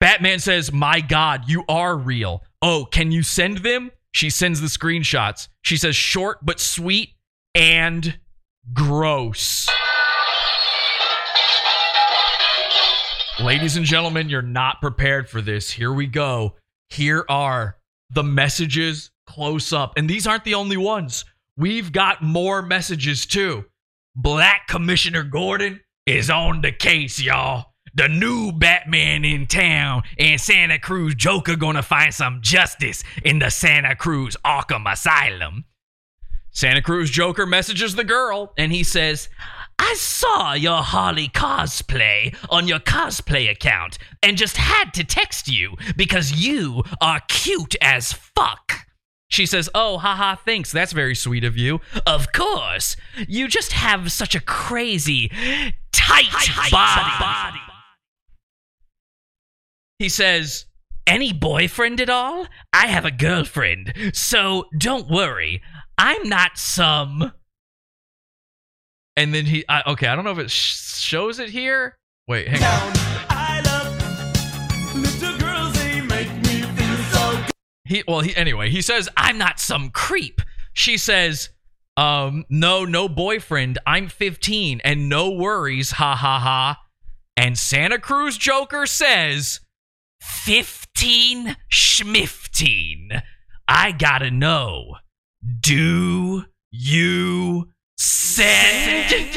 Batman says, My God, you are real. Oh, can you send them? She sends the screenshots. She says, Short but sweet and gross. Ladies and gentlemen, you're not prepared for this. Here we go. Here are the messages close up. And these aren't the only ones. We've got more messages too. Black Commissioner Gordon is on the case, y'all. The new Batman in town and Santa Cruz Joker gonna find some justice in the Santa Cruz Arkham Asylum. Santa Cruz Joker messages the girl and he says, I saw your Harley cosplay on your cosplay account and just had to text you because you are cute as fuck. She says, Oh, haha, thanks. That's very sweet of you. Of course. You just have such a crazy, tight, body. body. He says, Any boyfriend at all? I have a girlfriend, so don't worry. I'm not some and then he I, okay i don't know if it sh- shows it here wait hang on he well he anyway he says i'm not some creep she says Um, no, no boyfriend. I'm 15 and no worries. Ha ha ha. And Santa Cruz Joker says, 15 schmifteen. I gotta know. Do you send?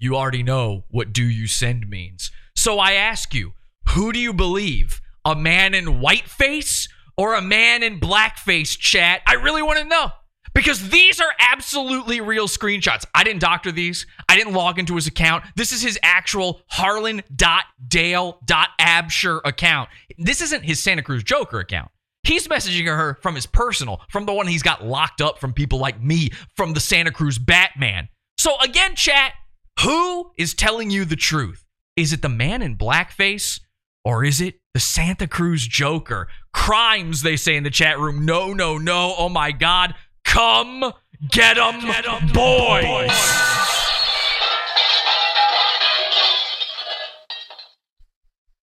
You already know what do you send means. So I ask you, who do you believe? A man in whiteface or a man in blackface chat? I really want to know. Because these are absolutely real screenshots. I didn't doctor these. I didn't log into his account. This is his actual harlan.dale.absher account. This isn't his Santa Cruz Joker account. He's messaging her from his personal, from the one he's got locked up from people like me, from the Santa Cruz Batman. So again, chat, who is telling you the truth? Is it the man in blackface or is it the Santa Cruz Joker? Crimes, they say in the chat room. No, no, no. Oh my God. Come get them, boys.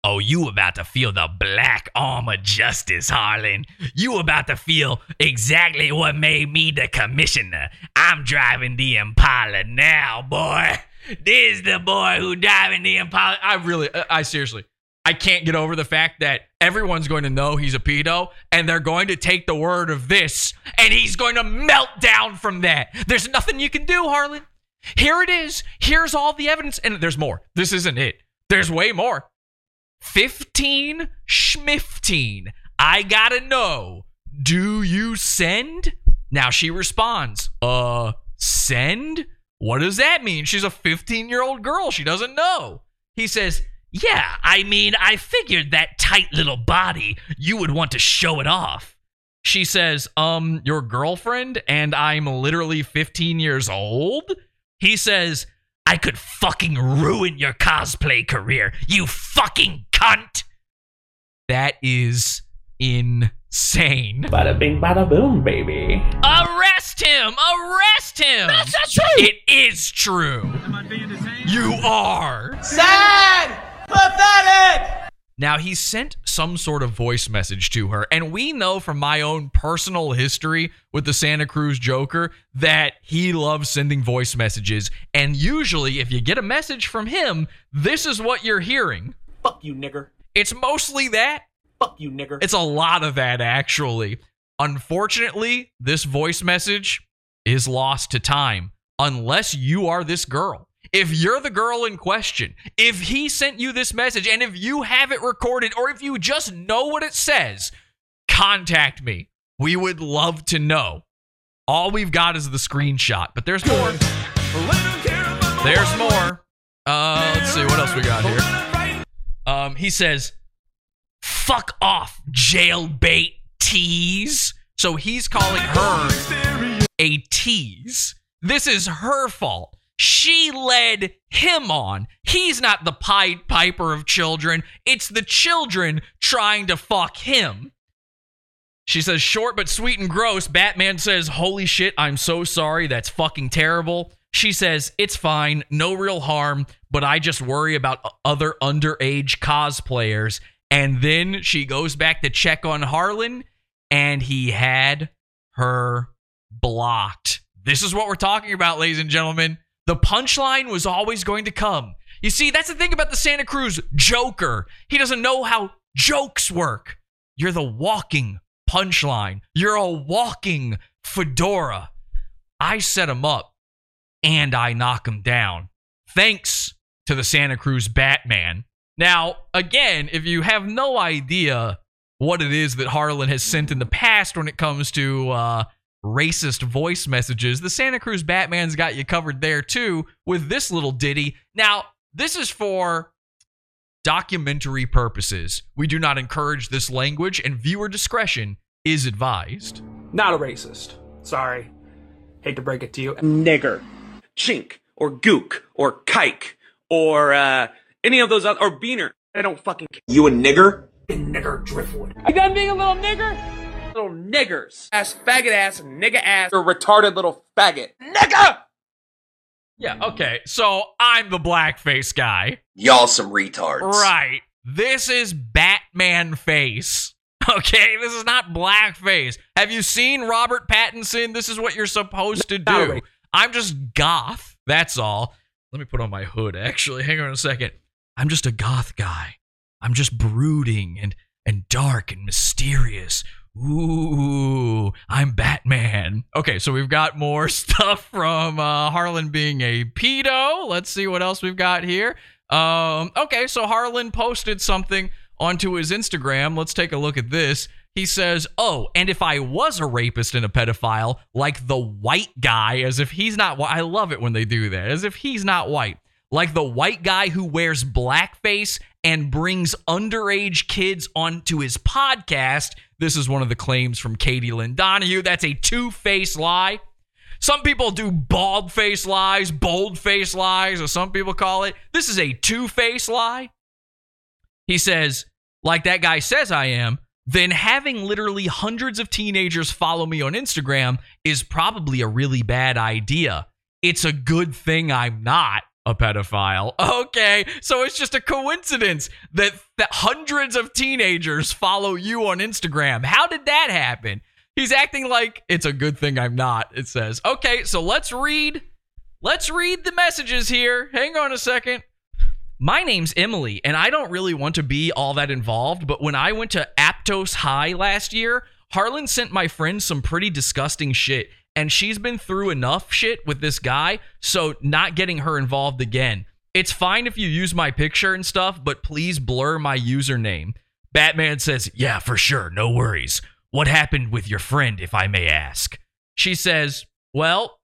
Oh, you about to feel the black arm of justice, Harlan. You about to feel exactly what made me the commissioner. I'm driving the Impala now, boy. This is the boy who driving the Impala. I really, I seriously, I can't get over the fact that everyone's going to know he's a pedo and they're going to take the word of this and he's going to melt down from that. There's nothing you can do, Harlan. Here it is. Here's all the evidence. And there's more. This isn't it. There's way more. 15 schmifteen. I gotta know. Do you send? Now she responds, uh, send? What does that mean? She's a 15 year old girl. She doesn't know. He says, yeah, I mean, I figured that tight little body, you would want to show it off. She says, um, your girlfriend and I'm literally 15 years old? He says, I could fucking ruin your cosplay career, you fucking cunt. That is insane. Bada bing, bada boom, baby. Arrest him! Arrest him! That's not true! It is true. Am I being detained? You are. Sad! Pathetic! Now, he sent some sort of voice message to her, and we know from my own personal history with the Santa Cruz Joker that he loves sending voice messages. And usually, if you get a message from him, this is what you're hearing. Fuck you, nigger. It's mostly that. Fuck you, nigger. It's a lot of that, actually. Unfortunately, this voice message is lost to time unless you are this girl. If you're the girl in question, if he sent you this message and if you have it recorded or if you just know what it says, contact me. We would love to know. All we've got is the screenshot, but there's more. There's more. Uh, let's see what else we got here. Um, he says, "Fuck off, jailbait tease." So he's calling her a tease. This is her fault. She led him on. He's not the Pied Piper of children. It's the children trying to fuck him. She says, short but sweet and gross. Batman says, Holy shit, I'm so sorry. That's fucking terrible. She says, It's fine. No real harm, but I just worry about other underage cosplayers. And then she goes back to check on Harlan, and he had her blocked. This is what we're talking about, ladies and gentlemen. The punchline was always going to come. You see, that's the thing about the Santa Cruz Joker. He doesn't know how jokes work. You're the walking punchline. You're a walking fedora. I set him up and I knock him down. Thanks to the Santa Cruz Batman. Now, again, if you have no idea what it is that Harlan has sent in the past when it comes to uh, racist voice messages, the Santa Cruz Batman's got you covered there too with this little ditty. Now, this is for documentary purposes. We do not encourage this language, and viewer discretion is advised. Not a racist. Sorry. Hate to break it to you. Nigger, chink, or gook, or kike, or uh, any of those other, or beaner. I don't fucking care. You a nigger? A nigger driftwood. You done being a little nigger? Little niggers. Ass, faggot ass, nigga ass, or retarded little faggot. Nigga! Yeah, okay. So I'm the blackface guy. Y'all some retards. Right. This is Batman face. Okay, this is not blackface. Have you seen Robert Pattinson? This is what you're supposed to do. I'm just goth. That's all. Let me put on my hood, actually. Hang on a second. I'm just a goth guy. I'm just brooding and, and dark and mysterious. Ooh, I'm Batman. Okay, so we've got more stuff from uh, Harlan being a pedo. Let's see what else we've got here. Um, okay, so Harlan posted something onto his Instagram. Let's take a look at this. He says, Oh, and if I was a rapist and a pedophile, like the white guy, as if he's not white. I love it when they do that, as if he's not white. Like the white guy who wears blackface and brings underage kids onto his podcast. This is one of the claims from Katie Lynn Donahue. That's a two face lie. Some people do bald face lies, bold face lies, as some people call it. This is a two face lie. He says, like that guy says I am, then having literally hundreds of teenagers follow me on Instagram is probably a really bad idea. It's a good thing I'm not a pedophile. Okay, so it's just a coincidence that, that hundreds of teenagers follow you on Instagram. How did that happen? He's acting like it's a good thing I'm not, it says. Okay, so let's read let's read the messages here. Hang on a second. My name's Emily, and I don't really want to be all that involved, but when I went to Aptos High last year, Harlan sent my friend some pretty disgusting shit, and she's been through enough shit with this guy, so not getting her involved again. It's fine if you use my picture and stuff, but please blur my username. Batman says, Yeah, for sure, no worries. What happened with your friend, if I may ask? She says, Well,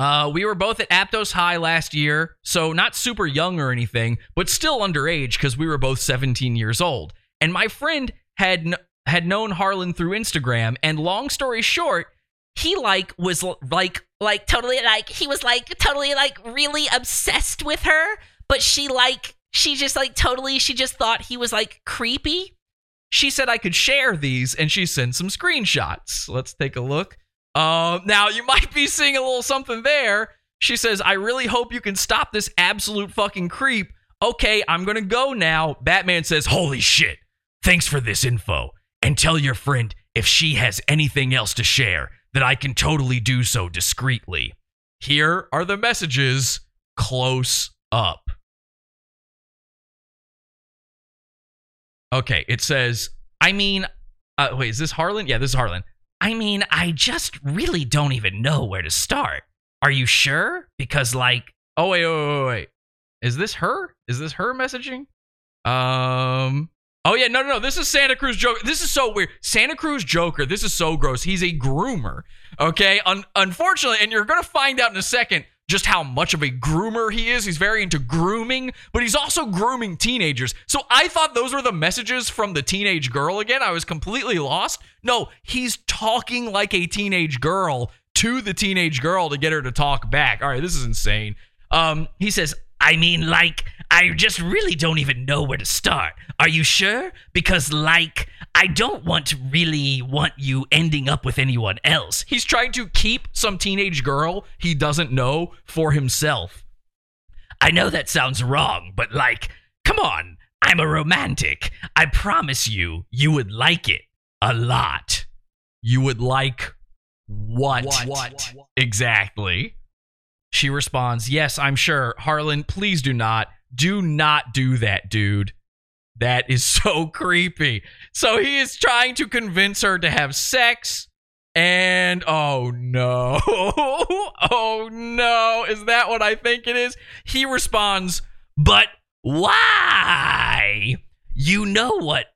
uh, we were both at Aptos High last year, so not super young or anything, but still underage because we were both 17 years old. And my friend had kn- had known Harlan through Instagram, and long story short, he like was l- like like totally like he was like totally like really obsessed with her but she like she just like totally she just thought he was like creepy she said I could share these, and she sent some screenshots. Let's take a look. Uh, now you might be seeing a little something there. She says, "I really hope you can stop this absolute fucking creep." Okay, I'm gonna go now. Batman says, "Holy shit! Thanks for this info, and tell your friend if she has anything else to share that I can totally do so discreetly." Here are the messages close up. Okay, it says, I mean, uh, wait, is this Harlan? Yeah, this is Harlan. I mean i just really don't even know where to start are you sure because like Oh wait, wait, wait, wait. Is this her? Is this her messaging? Um. Oh yeah, no, no, no. This is Santa Cruz Joker. This is so weird. Santa Cruz Joker. This is so gross. He's a groomer. Okay. Un- unfortunately, and you're gonna find out in a second just how much of a groomer he is. He's very into grooming, but he's also grooming teenagers. So I thought those were the messages from the teenage girl again. I was completely lost. No, he's talking like a teenage girl to the teenage girl to get her to talk back. All right, this is insane. Um, he says, I mean, like, I just really don't even know where to start. Are you sure? Because, like, I don't want to really want you ending up with anyone else. He's trying to keep some teenage girl he doesn't know for himself. I know that sounds wrong, but, like, come on. I'm a romantic. I promise you, you would like it a lot. You would like what? What? Exactly. She responds, Yes, I'm sure. Harlan, please do not. Do not do that, dude. That is so creepy. So he is trying to convince her to have sex. And oh no. oh no. Is that what I think it is? He responds, But why? You know what?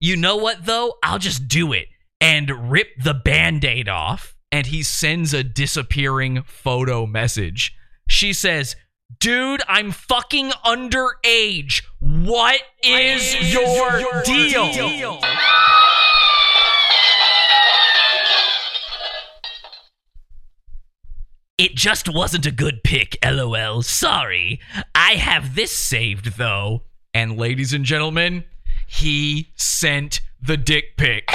You know what, though? I'll just do it and rip the band aid off. And he sends a disappearing photo message. She says, Dude, I'm fucking underage. What is, your, deal? It just wasn't a good pick, lol. Sorry. I have this saved, though. And ladies and gentlemen, he sent the dick pic.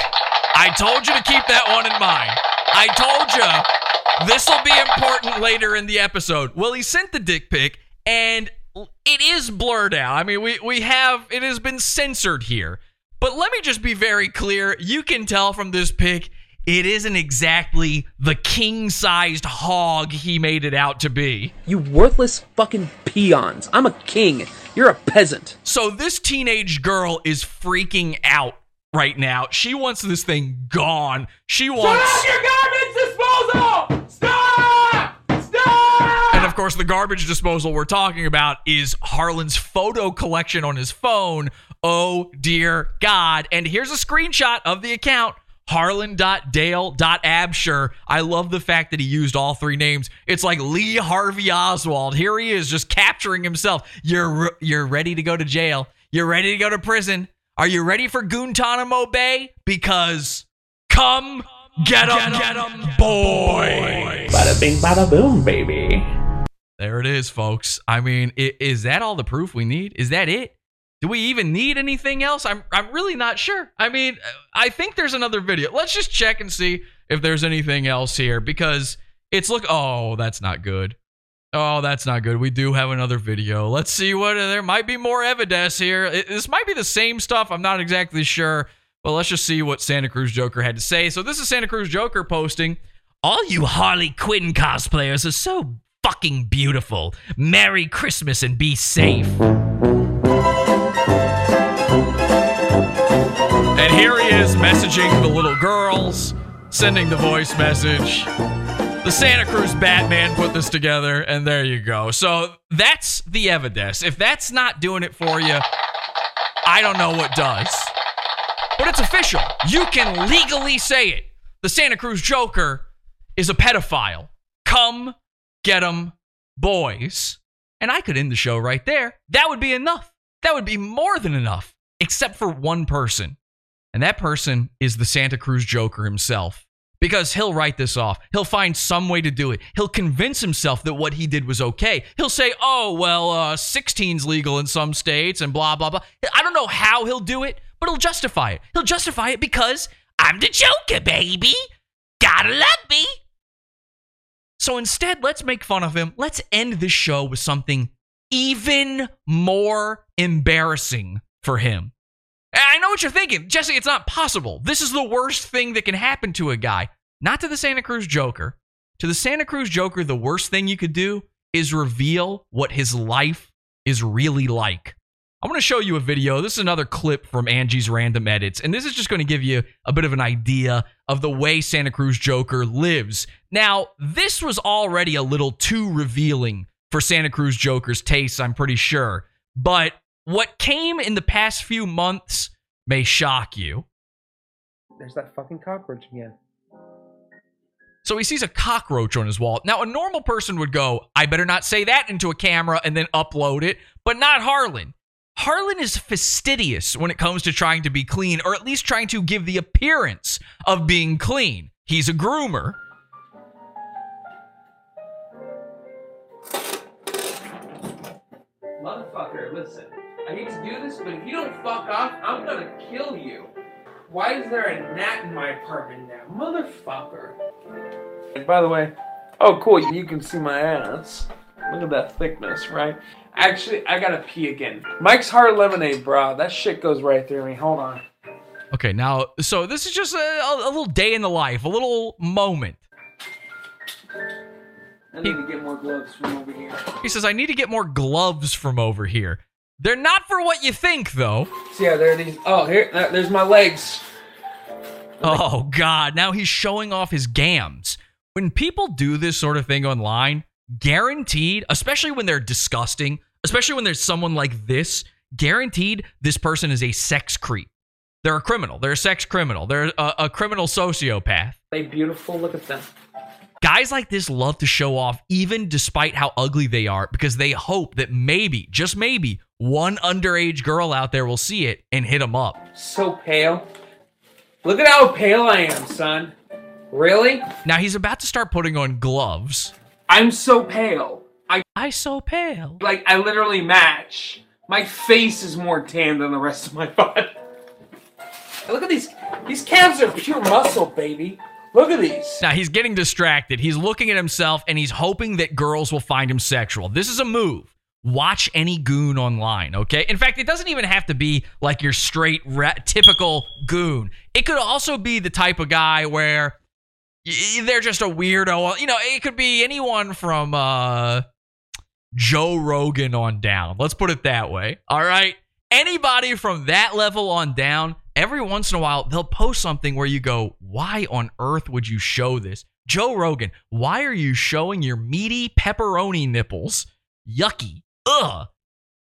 I told you to keep that one in mind. I told you this will be important later in the episode. Well, he sent the dick pic, and it is blurred out. I mean, we we have it has been censored here, But let me just be very clear. You can tell from this pic, it isn't exactly the king sized hog he made it out to be. You worthless fucking peons. I'm a king. You're a peasant. So this teenage girl is freaking out right now. She wants this thing gone. She wants. Stop your garbage disposal! Stop! Stop! And of course, the garbage disposal we're talking about is Harlan's photo collection on his phone. Oh dear God. And here's a screenshot of the account. Harlan.dale.absher. I love the fact that he used all three names. It's like Lee Harvey Oswald. Here he is just capturing himself. You're you're ready to go to jail. You're ready to go to prison. Are you ready for Guantanamo Bay? Because come get 'em, get 'em, boys. Bada bing, bada boom, baby. There it is, folks. I mean, is that all the proof we need? Is that it? Do we even need anything else? I'm I'm really not sure. I mean, uh, I think there's another video. Let's just check and see if there's anything else here because it's look. Oh, that's not good. Oh, that's not good. We do have another video. Let's see what uh, there might be more evidence here. It- this might be the same stuff. I'm not exactly sure, but let's just see what Santa Cruz Joker had to say. So this is Santa Cruz Joker posting. All you Harley Quinn cosplayers are so fucking beautiful. Merry Christmas and be safe. And here he is messaging the little girls, sending the voice message. The Santa Cruz Batman put this together, and there you go. So that's the evidence. If that's not doing it for you, I don't know what does. But it's official. You can legally say it. The Santa Cruz Joker is a pedophile. Come get 'em, boys. And I could end the show right there. That would be enough. That would be more than enough, except for one person. And that person is the Santa Cruz Joker himself. Because he'll write this off. He'll find some way to do it. He'll convince himself that what he did was okay. He'll say, oh, well, uh, 16's legal in some states and blah, blah, blah. I don't know how he'll do it, but he'll justify it. He'll justify it because I'm the Joker, baby. Gotta love me. So instead, let's make fun of him. Let's end this show with something even more embarrassing for him. I know what you're thinking. Jesse, it's not possible. This is the worst thing that can happen to a guy. Not to the Santa Cruz Joker. To the Santa Cruz Joker, the worst thing you could do is reveal what his life is really like. I'm going to show you a video. This is another clip from Angie's Random Edits, and this is just going to give you a bit of an idea of the way Santa Cruz Joker lives. Now, this was already a little too revealing for Santa Cruz Joker's tastes, I'm pretty sure. But what came in the past few months may shock you. There's that fucking cockroach again. So he sees a cockroach on his wall. Now, a normal person would go, I better not say that into a camera and then upload it, but not Harlan. Harlan is fastidious when it comes to trying to be clean, or at least trying to give the appearance of being clean. He's a groomer. Motherfucker, listen. I hate to do this, but if you don't fuck off, I'm gonna kill you. Why is there a gnat in my apartment now? Motherfucker. And by the way, oh cool, you can see my ass. Look at that thickness, right? Actually, I gotta pee again. Mike's Hard Lemonade, bro. That shit goes right through me. Hold on. Okay, now, so this is just a, a, a little day in the life, a little moment. I need to get more gloves from over here. He says, I need to get more gloves from over here. They're not for what you think, though. See how there are these. Oh, here, there's my legs. Oh, God. Now he's showing off his gams. When people do this sort of thing online, guaranteed, especially when they're disgusting, especially when there's someone like this, guaranteed this person is a sex creep. They're a criminal. They're a sex criminal. They're a, a criminal sociopath. They beautiful. Look at them. Guys like this love to show off, even despite how ugly they are, because they hope that maybe, just maybe, one underage girl out there will see it and hit them up. So pale. Look at how pale I am, son. Really? Now he's about to start putting on gloves. I'm so pale. I I so pale. Like I literally match. My face is more tan than the rest of my body. Look at these. These calves are pure muscle, baby. Look at these. Now he's getting distracted. He's looking at himself and he's hoping that girls will find him sexual. This is a move. watch any goon online, okay? In fact, it doesn't even have to be like your straight ra- typical goon. It could also be the type of guy where y- they're just a weirdo. You know, it could be anyone from uh Joe Rogan on down. Let's put it that way. All right? Anybody from that level on down, every once in a while they'll post something where you go, "Why on earth would you show this?" Joe Rogan, why are you showing your meaty pepperoni nipples? Yucky. Ugh.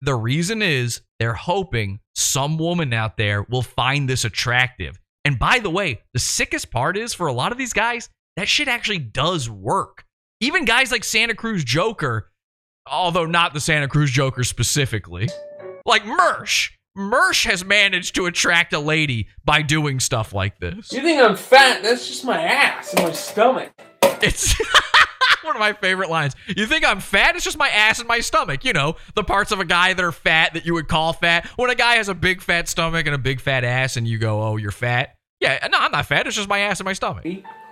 The reason is they're hoping some woman out there will find this attractive. And by the way, the sickest part is for a lot of these guys, that shit actually does work. Even guys like Santa Cruz Joker, although not the Santa Cruz Joker specifically, like Mersh. Mersh has managed to attract a lady by doing stuff like this. You think I'm fat? That's just my ass and my stomach. It's one of my favorite lines. You think I'm fat? It's just my ass and my stomach. You know, the parts of a guy that are fat that you would call fat. When a guy has a big fat stomach and a big fat ass and you go, oh, you're fat. Yeah, no, I'm not fat. It's just my ass and my stomach.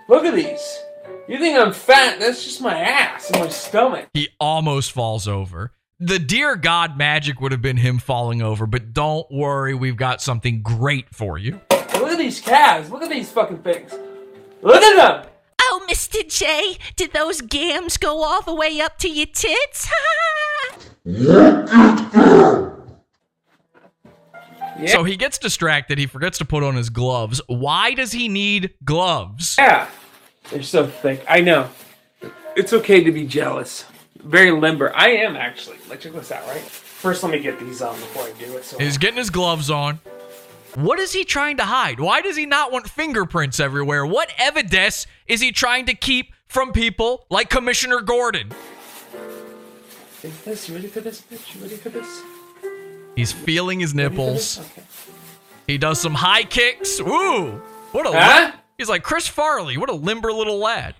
Look at these. You think I'm fat? That's just my ass and my stomach. He almost falls over. The dear God magic would have been him falling over, but don't worry, we've got something great for you. Look at these calves. Look at these fucking things. Look at them. Oh, Mr. J, did those gams go all the way up to your tits? So he gets distracted. He forgets to put on his gloves. Why does he need gloves? Yeah. They're so thick. I know. It's okay to be jealous. Very limber. I am actually. Like, check this out, right? First, let me get these on before I do it. So He's getting his gloves on. What is he trying to hide? Why does he not want fingerprints everywhere? What evidence is he trying to keep from people like Commissioner Gordon? Is this? You ready for this, bitch? You ready for this? He's feeling his nipples. He does some high kicks. Woo! What a Huh? He's like Chris Farley. What a limber little lad.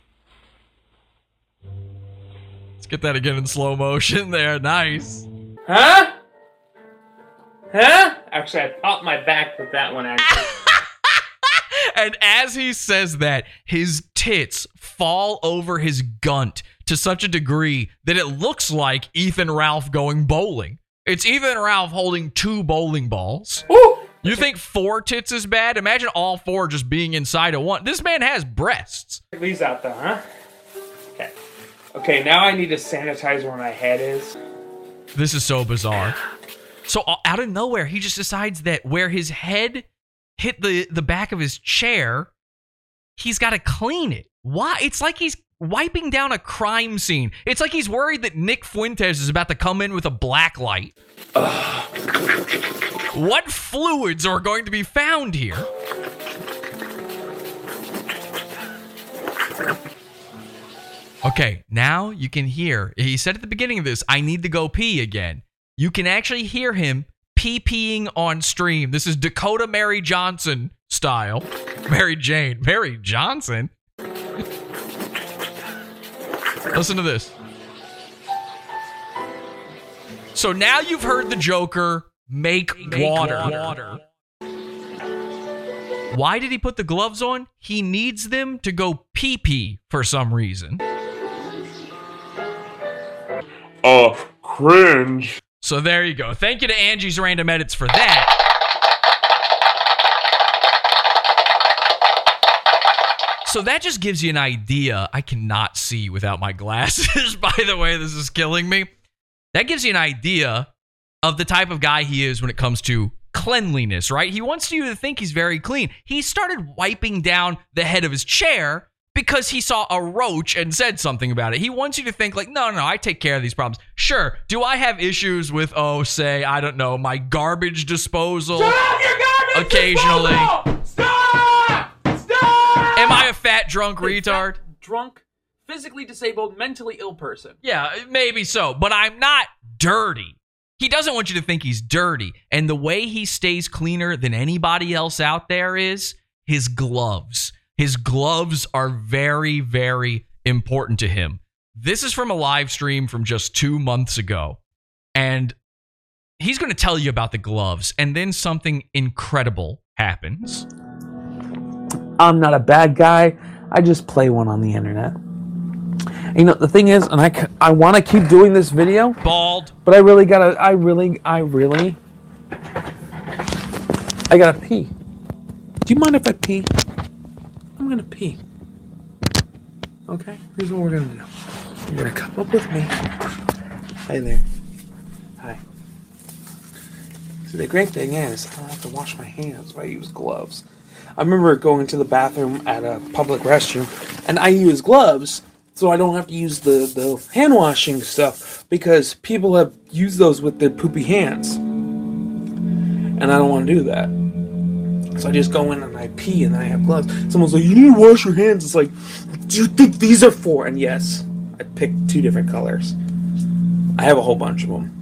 Let's get that again in slow motion there. Nice. Huh? Huh? Actually, I popped my back with that one, actually. And as he says that, his tits fall over his gunt to such a degree that it looks like Ethan Ralph going bowling. It's Ethan Ralph holding two bowling balls. You think four tits is bad? Imagine all four just being inside of one. This man has breasts. These out, though, huh? Okay. Now I need to sanitize where my head is. This is so bizarre. So uh, out of nowhere, he just decides that where his head hit the the back of his chair, he's got to clean it. Why? It's like he's wiping down a crime scene. It's like he's worried that Nick Fuentes is about to come in with a black light. what fluids are going to be found here? Okay, now you can hear. He said at the beginning of this, I need to go pee again. You can actually hear him pee peeing on stream. This is Dakota Mary Johnson style. Mary Jane. Mary Johnson? Listen to this. So now you've heard the Joker make, water. water. Why did he put the gloves on? He needs them to go pee pee for some reason. Uh, cringe. So there you go. Thank you to Angie's Random Edits for that. So that just gives you an idea. I cannot see without my glasses, by the way. This is killing me. That gives you an idea of the type of guy he is when it comes to cleanliness, right? He wants you to think he's very clean. He started wiping down the head of his chair because he saw a roach and said something about it. He wants you to think like, no, no, no, I take care of these problems. Sure. Do I have issues with, oh, say, I don't know, my garbage disposal? garbage Occasionally. Stop! Stop! Am I a fat drunk retard? Drunk, physically disabled, mentally ill person. Yeah, maybe so, but I'm not dirty. He doesn't want you to think he's dirty. And the way he stays cleaner than anybody else out there is his gloves. His gloves are very, very important to him. This is from a live stream from just two months ago. And he's going to tell you about the gloves. And then something incredible happens. I'm not a bad guy. I just play one on the internet. You know, the thing is, and I, I want to keep doing this video, Bald. but I really gotta, I really, I really, I gotta pee. Do you mind if I pee? I'm gonna pee. Okay, here's what we're gonna do. You're gonna come up with me. Hi there. Hi. See, the great thing is, I don't have to wash my hands. I use gloves. I remember going to the bathroom at a public restroom, and I use gloves so I don't have to use the, the hand washing stuff because people have used those with their poopy hands. And I don't want to do that. So I just go in and I pee and I have gloves. Someone's like, You need to wash your hands. It's like, Do you think these are for? And yes, I picked two different colors. I have a whole bunch of them.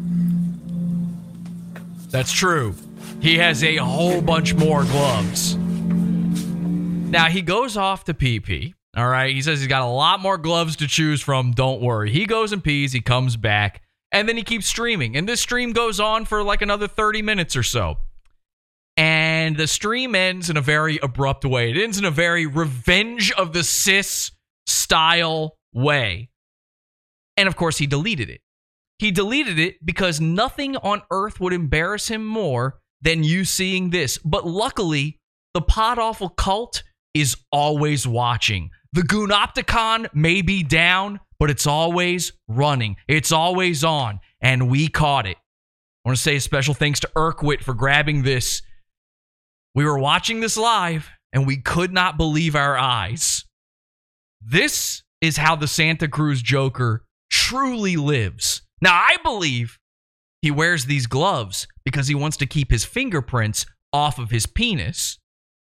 That's true. He has a whole bunch more gloves. Now he goes off to pee. All right. He says he's got a lot more gloves to choose from. Don't worry. He goes and pees. He comes back. And then he keeps streaming. And this stream goes on for like another 30 minutes or so. And the stream ends in a very abrupt way. It ends in a very revenge of the cis style way. And of course, he deleted it. He deleted it because nothing on earth would embarrass him more than you seeing this. But luckily, the pod awful cult is always watching. The Goonopticon may be down, but it's always running. It's always on. And we caught it. I want to say a special thanks to Urquit for grabbing this. We were watching this live and we could not believe our eyes. This is how the Santa Cruz Joker truly lives. Now, I believe he wears these gloves because he wants to keep his fingerprints off of his penis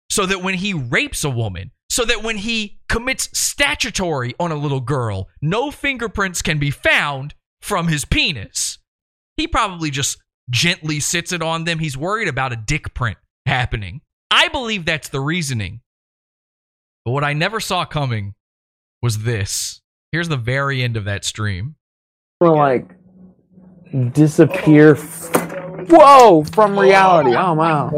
so that when he rapes a woman, so that when he commits statutory on a little girl, no fingerprints can be found from his penis. He probably just gently sits it on them. He's worried about a dick print happening. I believe that's the reasoning. But what I never saw coming was this. Here's the very end of that stream. Wanna, like disappear. F- Whoa! From reality. Oh wow.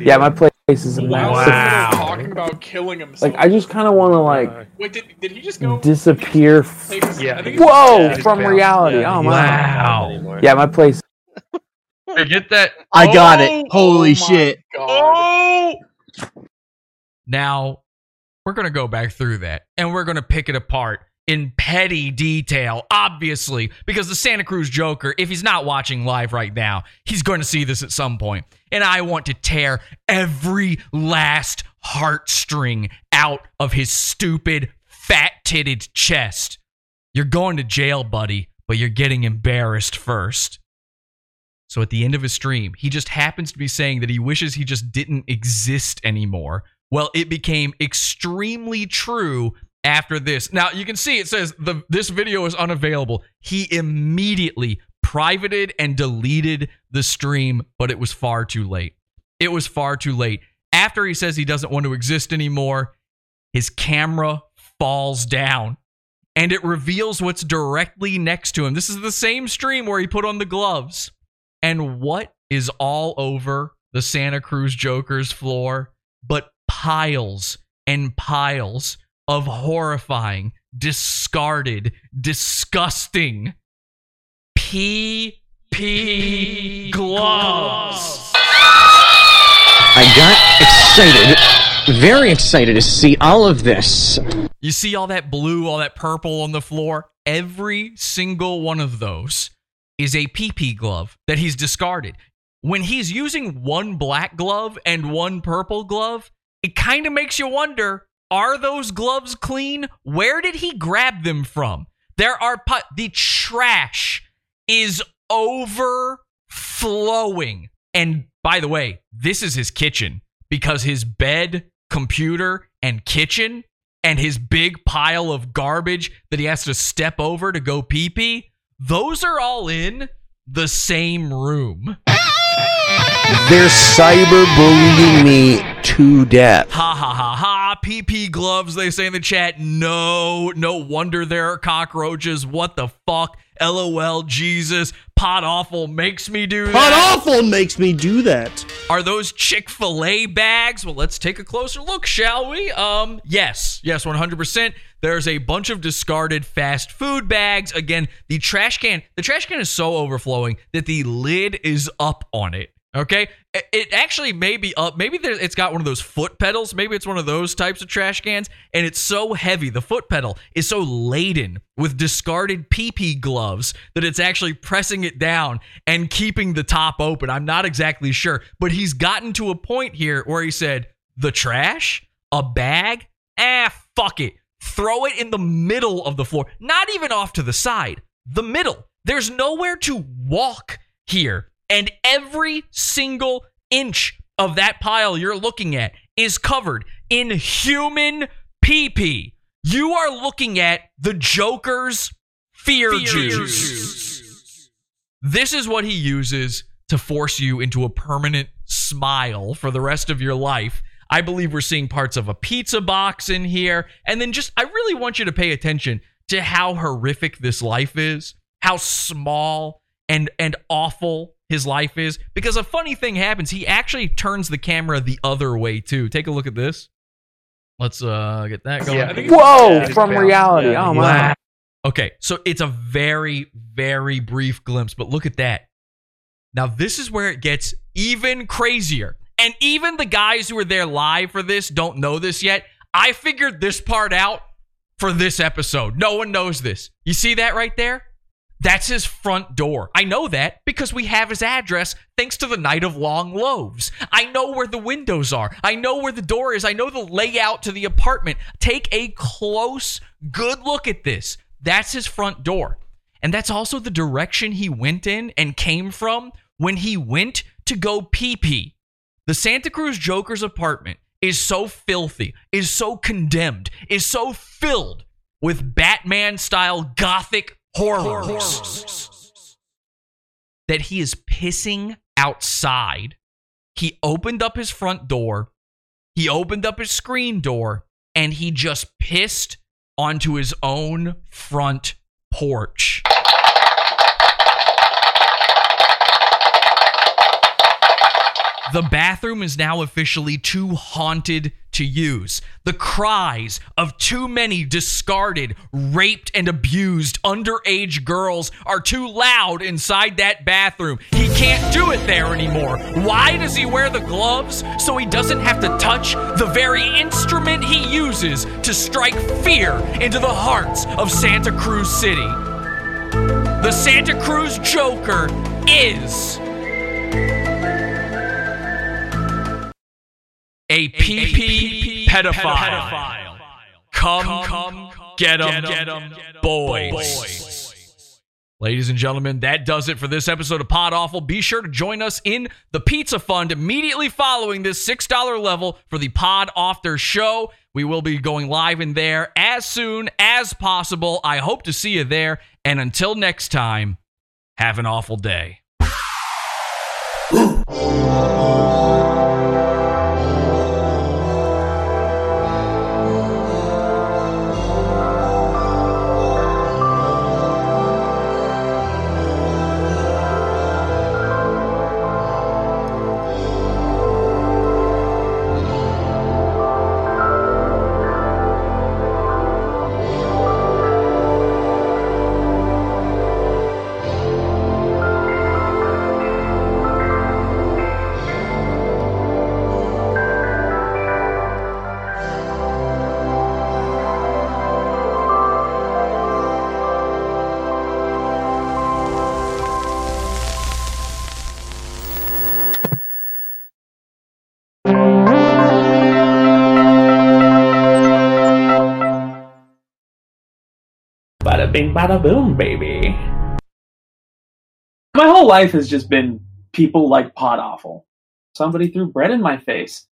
Yeah, my place is a mess. Talking about killing himself. Like I just kind of want to like Wait, did, did he just go? disappear. F- take his- I think Whoa! From reality. Oh wow. Yeah, my place. Get that. I got it. Holy shit. Oh! Now, we're going to go back through that and we're going to pick it apart in petty detail, obviously, because the Santa Cruz Joker, if he's not watching live right now, he's going to see this at some point. And I want to tear every last heartstring out of his stupid, fat titted chest. You're going to jail, buddy, but you're getting embarrassed first. So at the end of his stream, he just happens to be saying that he wishes he just didn't exist anymore. Well, it became extremely true after this. Now you can see it says the this video is unavailable. He immediately privated and deleted the stream, but it was far too late. It was far too late. After he says he doesn't want to exist anymore, his camera falls down and it reveals what's directly next to him. This is the same stream where he put on the gloves. And what is all over the Santa Cruz Joker's floor but piles and piles of horrifying, discarded, disgusting PP gloves. I got excited, very excited to see all of this. You see all that blue, all that purple on the floor? Every single one of those is a PP glove that he's discarded. When he's using one black glove and one purple glove, it kind of makes you wonder are those gloves clean? Where did he grab them from? There are the trash is overflowing. And by the way, this is his kitchen because his bed, computer, and kitchen and his big pile of garbage that he has to step over to go pee pee, those are all in the same room. They're cyberbullying me to death. Ha ha ha ha. PP gloves, they say in the chat. No, no wonder there are cockroaches. What the fuck? LOL, Jesus. Pod Awful makes me do Pot that. awful makes me do that. Are those Chick fil A bags? Well, let's take a closer look, shall we? Um, yes, yes, 100%. There's a bunch of discarded fast food bags. Again, the trash can, the trash can is so overflowing that the lid is up on it. Okay, It- actually may be up. Maybe there, it's got one of those foot pedals. Maybe it's one of those types of trash cans, and it's so heavy. The foot pedal is so laden with discarded PP gloves that it's actually pressing it down and keeping the top open. I'm not exactly sure, but he's gotten to a point here where he said, "The trash, a bag, ah, fuck it, throw it in the middle of the floor, not even off to the side, the middle. There's nowhere to walk here." And every single inch of that pile you're looking at is covered in human pee pee. You are looking at the Joker's fear, juice. This is what he uses to force you into a permanent smile for the rest of your life. I believe we're seeing parts of a pizza box in here. And then just, I really want you to pay attention to how horrific this life is, how small and and awful his life is. Because a funny thing happens. He actually turns the camera the other way too. Take a look at this. Let's uh get that going. Yeah, I think it's- Whoa, yeah, from it's- reality. yeah. Oh, my. okay so it's a very very brief glimpse but look at that. Now this is where it gets even crazier and even the guys who are there live for this don't know this yet i figured this part out for this episode no one knows this you see that right there that's his front door. I know that because we have his address thanks to the Night of Long Loaves. I know where the windows are. I know where the door is. I know the layout to the apartment. Take a close, good look at this. That's his front door. And that's also the direction he went in and came from when he went to go pee pee. The Santa Cruz Joker's apartment is so filthy, is so condemned, is so filled with Batman style gothic horrors that he is pissing outside. He opened up his front door, he opened up his screen door, and he just pissed onto his own front porch. The bathroom is now officially too haunted to use. The cries of too many discarded, raped, and abused underage girls are too loud inside that bathroom. He can't do it there anymore. Why does he wear the gloves? So he doesn't have to touch the very instrument he uses to strike fear into the hearts of Santa Cruz City. The Santa Cruz Joker is. A PP pedophile. Come, come, get him, boys. Ladies and gentlemen, that does it for this episode of Pod Awful. Be sure to join us in the Pizza Fund immediately following this $6 level for the Pod After show. We will be going live in there as soon as possible. I hope to see you there. And until next time, have an awful day. bing, bada boom, baby. My whole life has just been people like pod awful. Somebody threw bread in my face.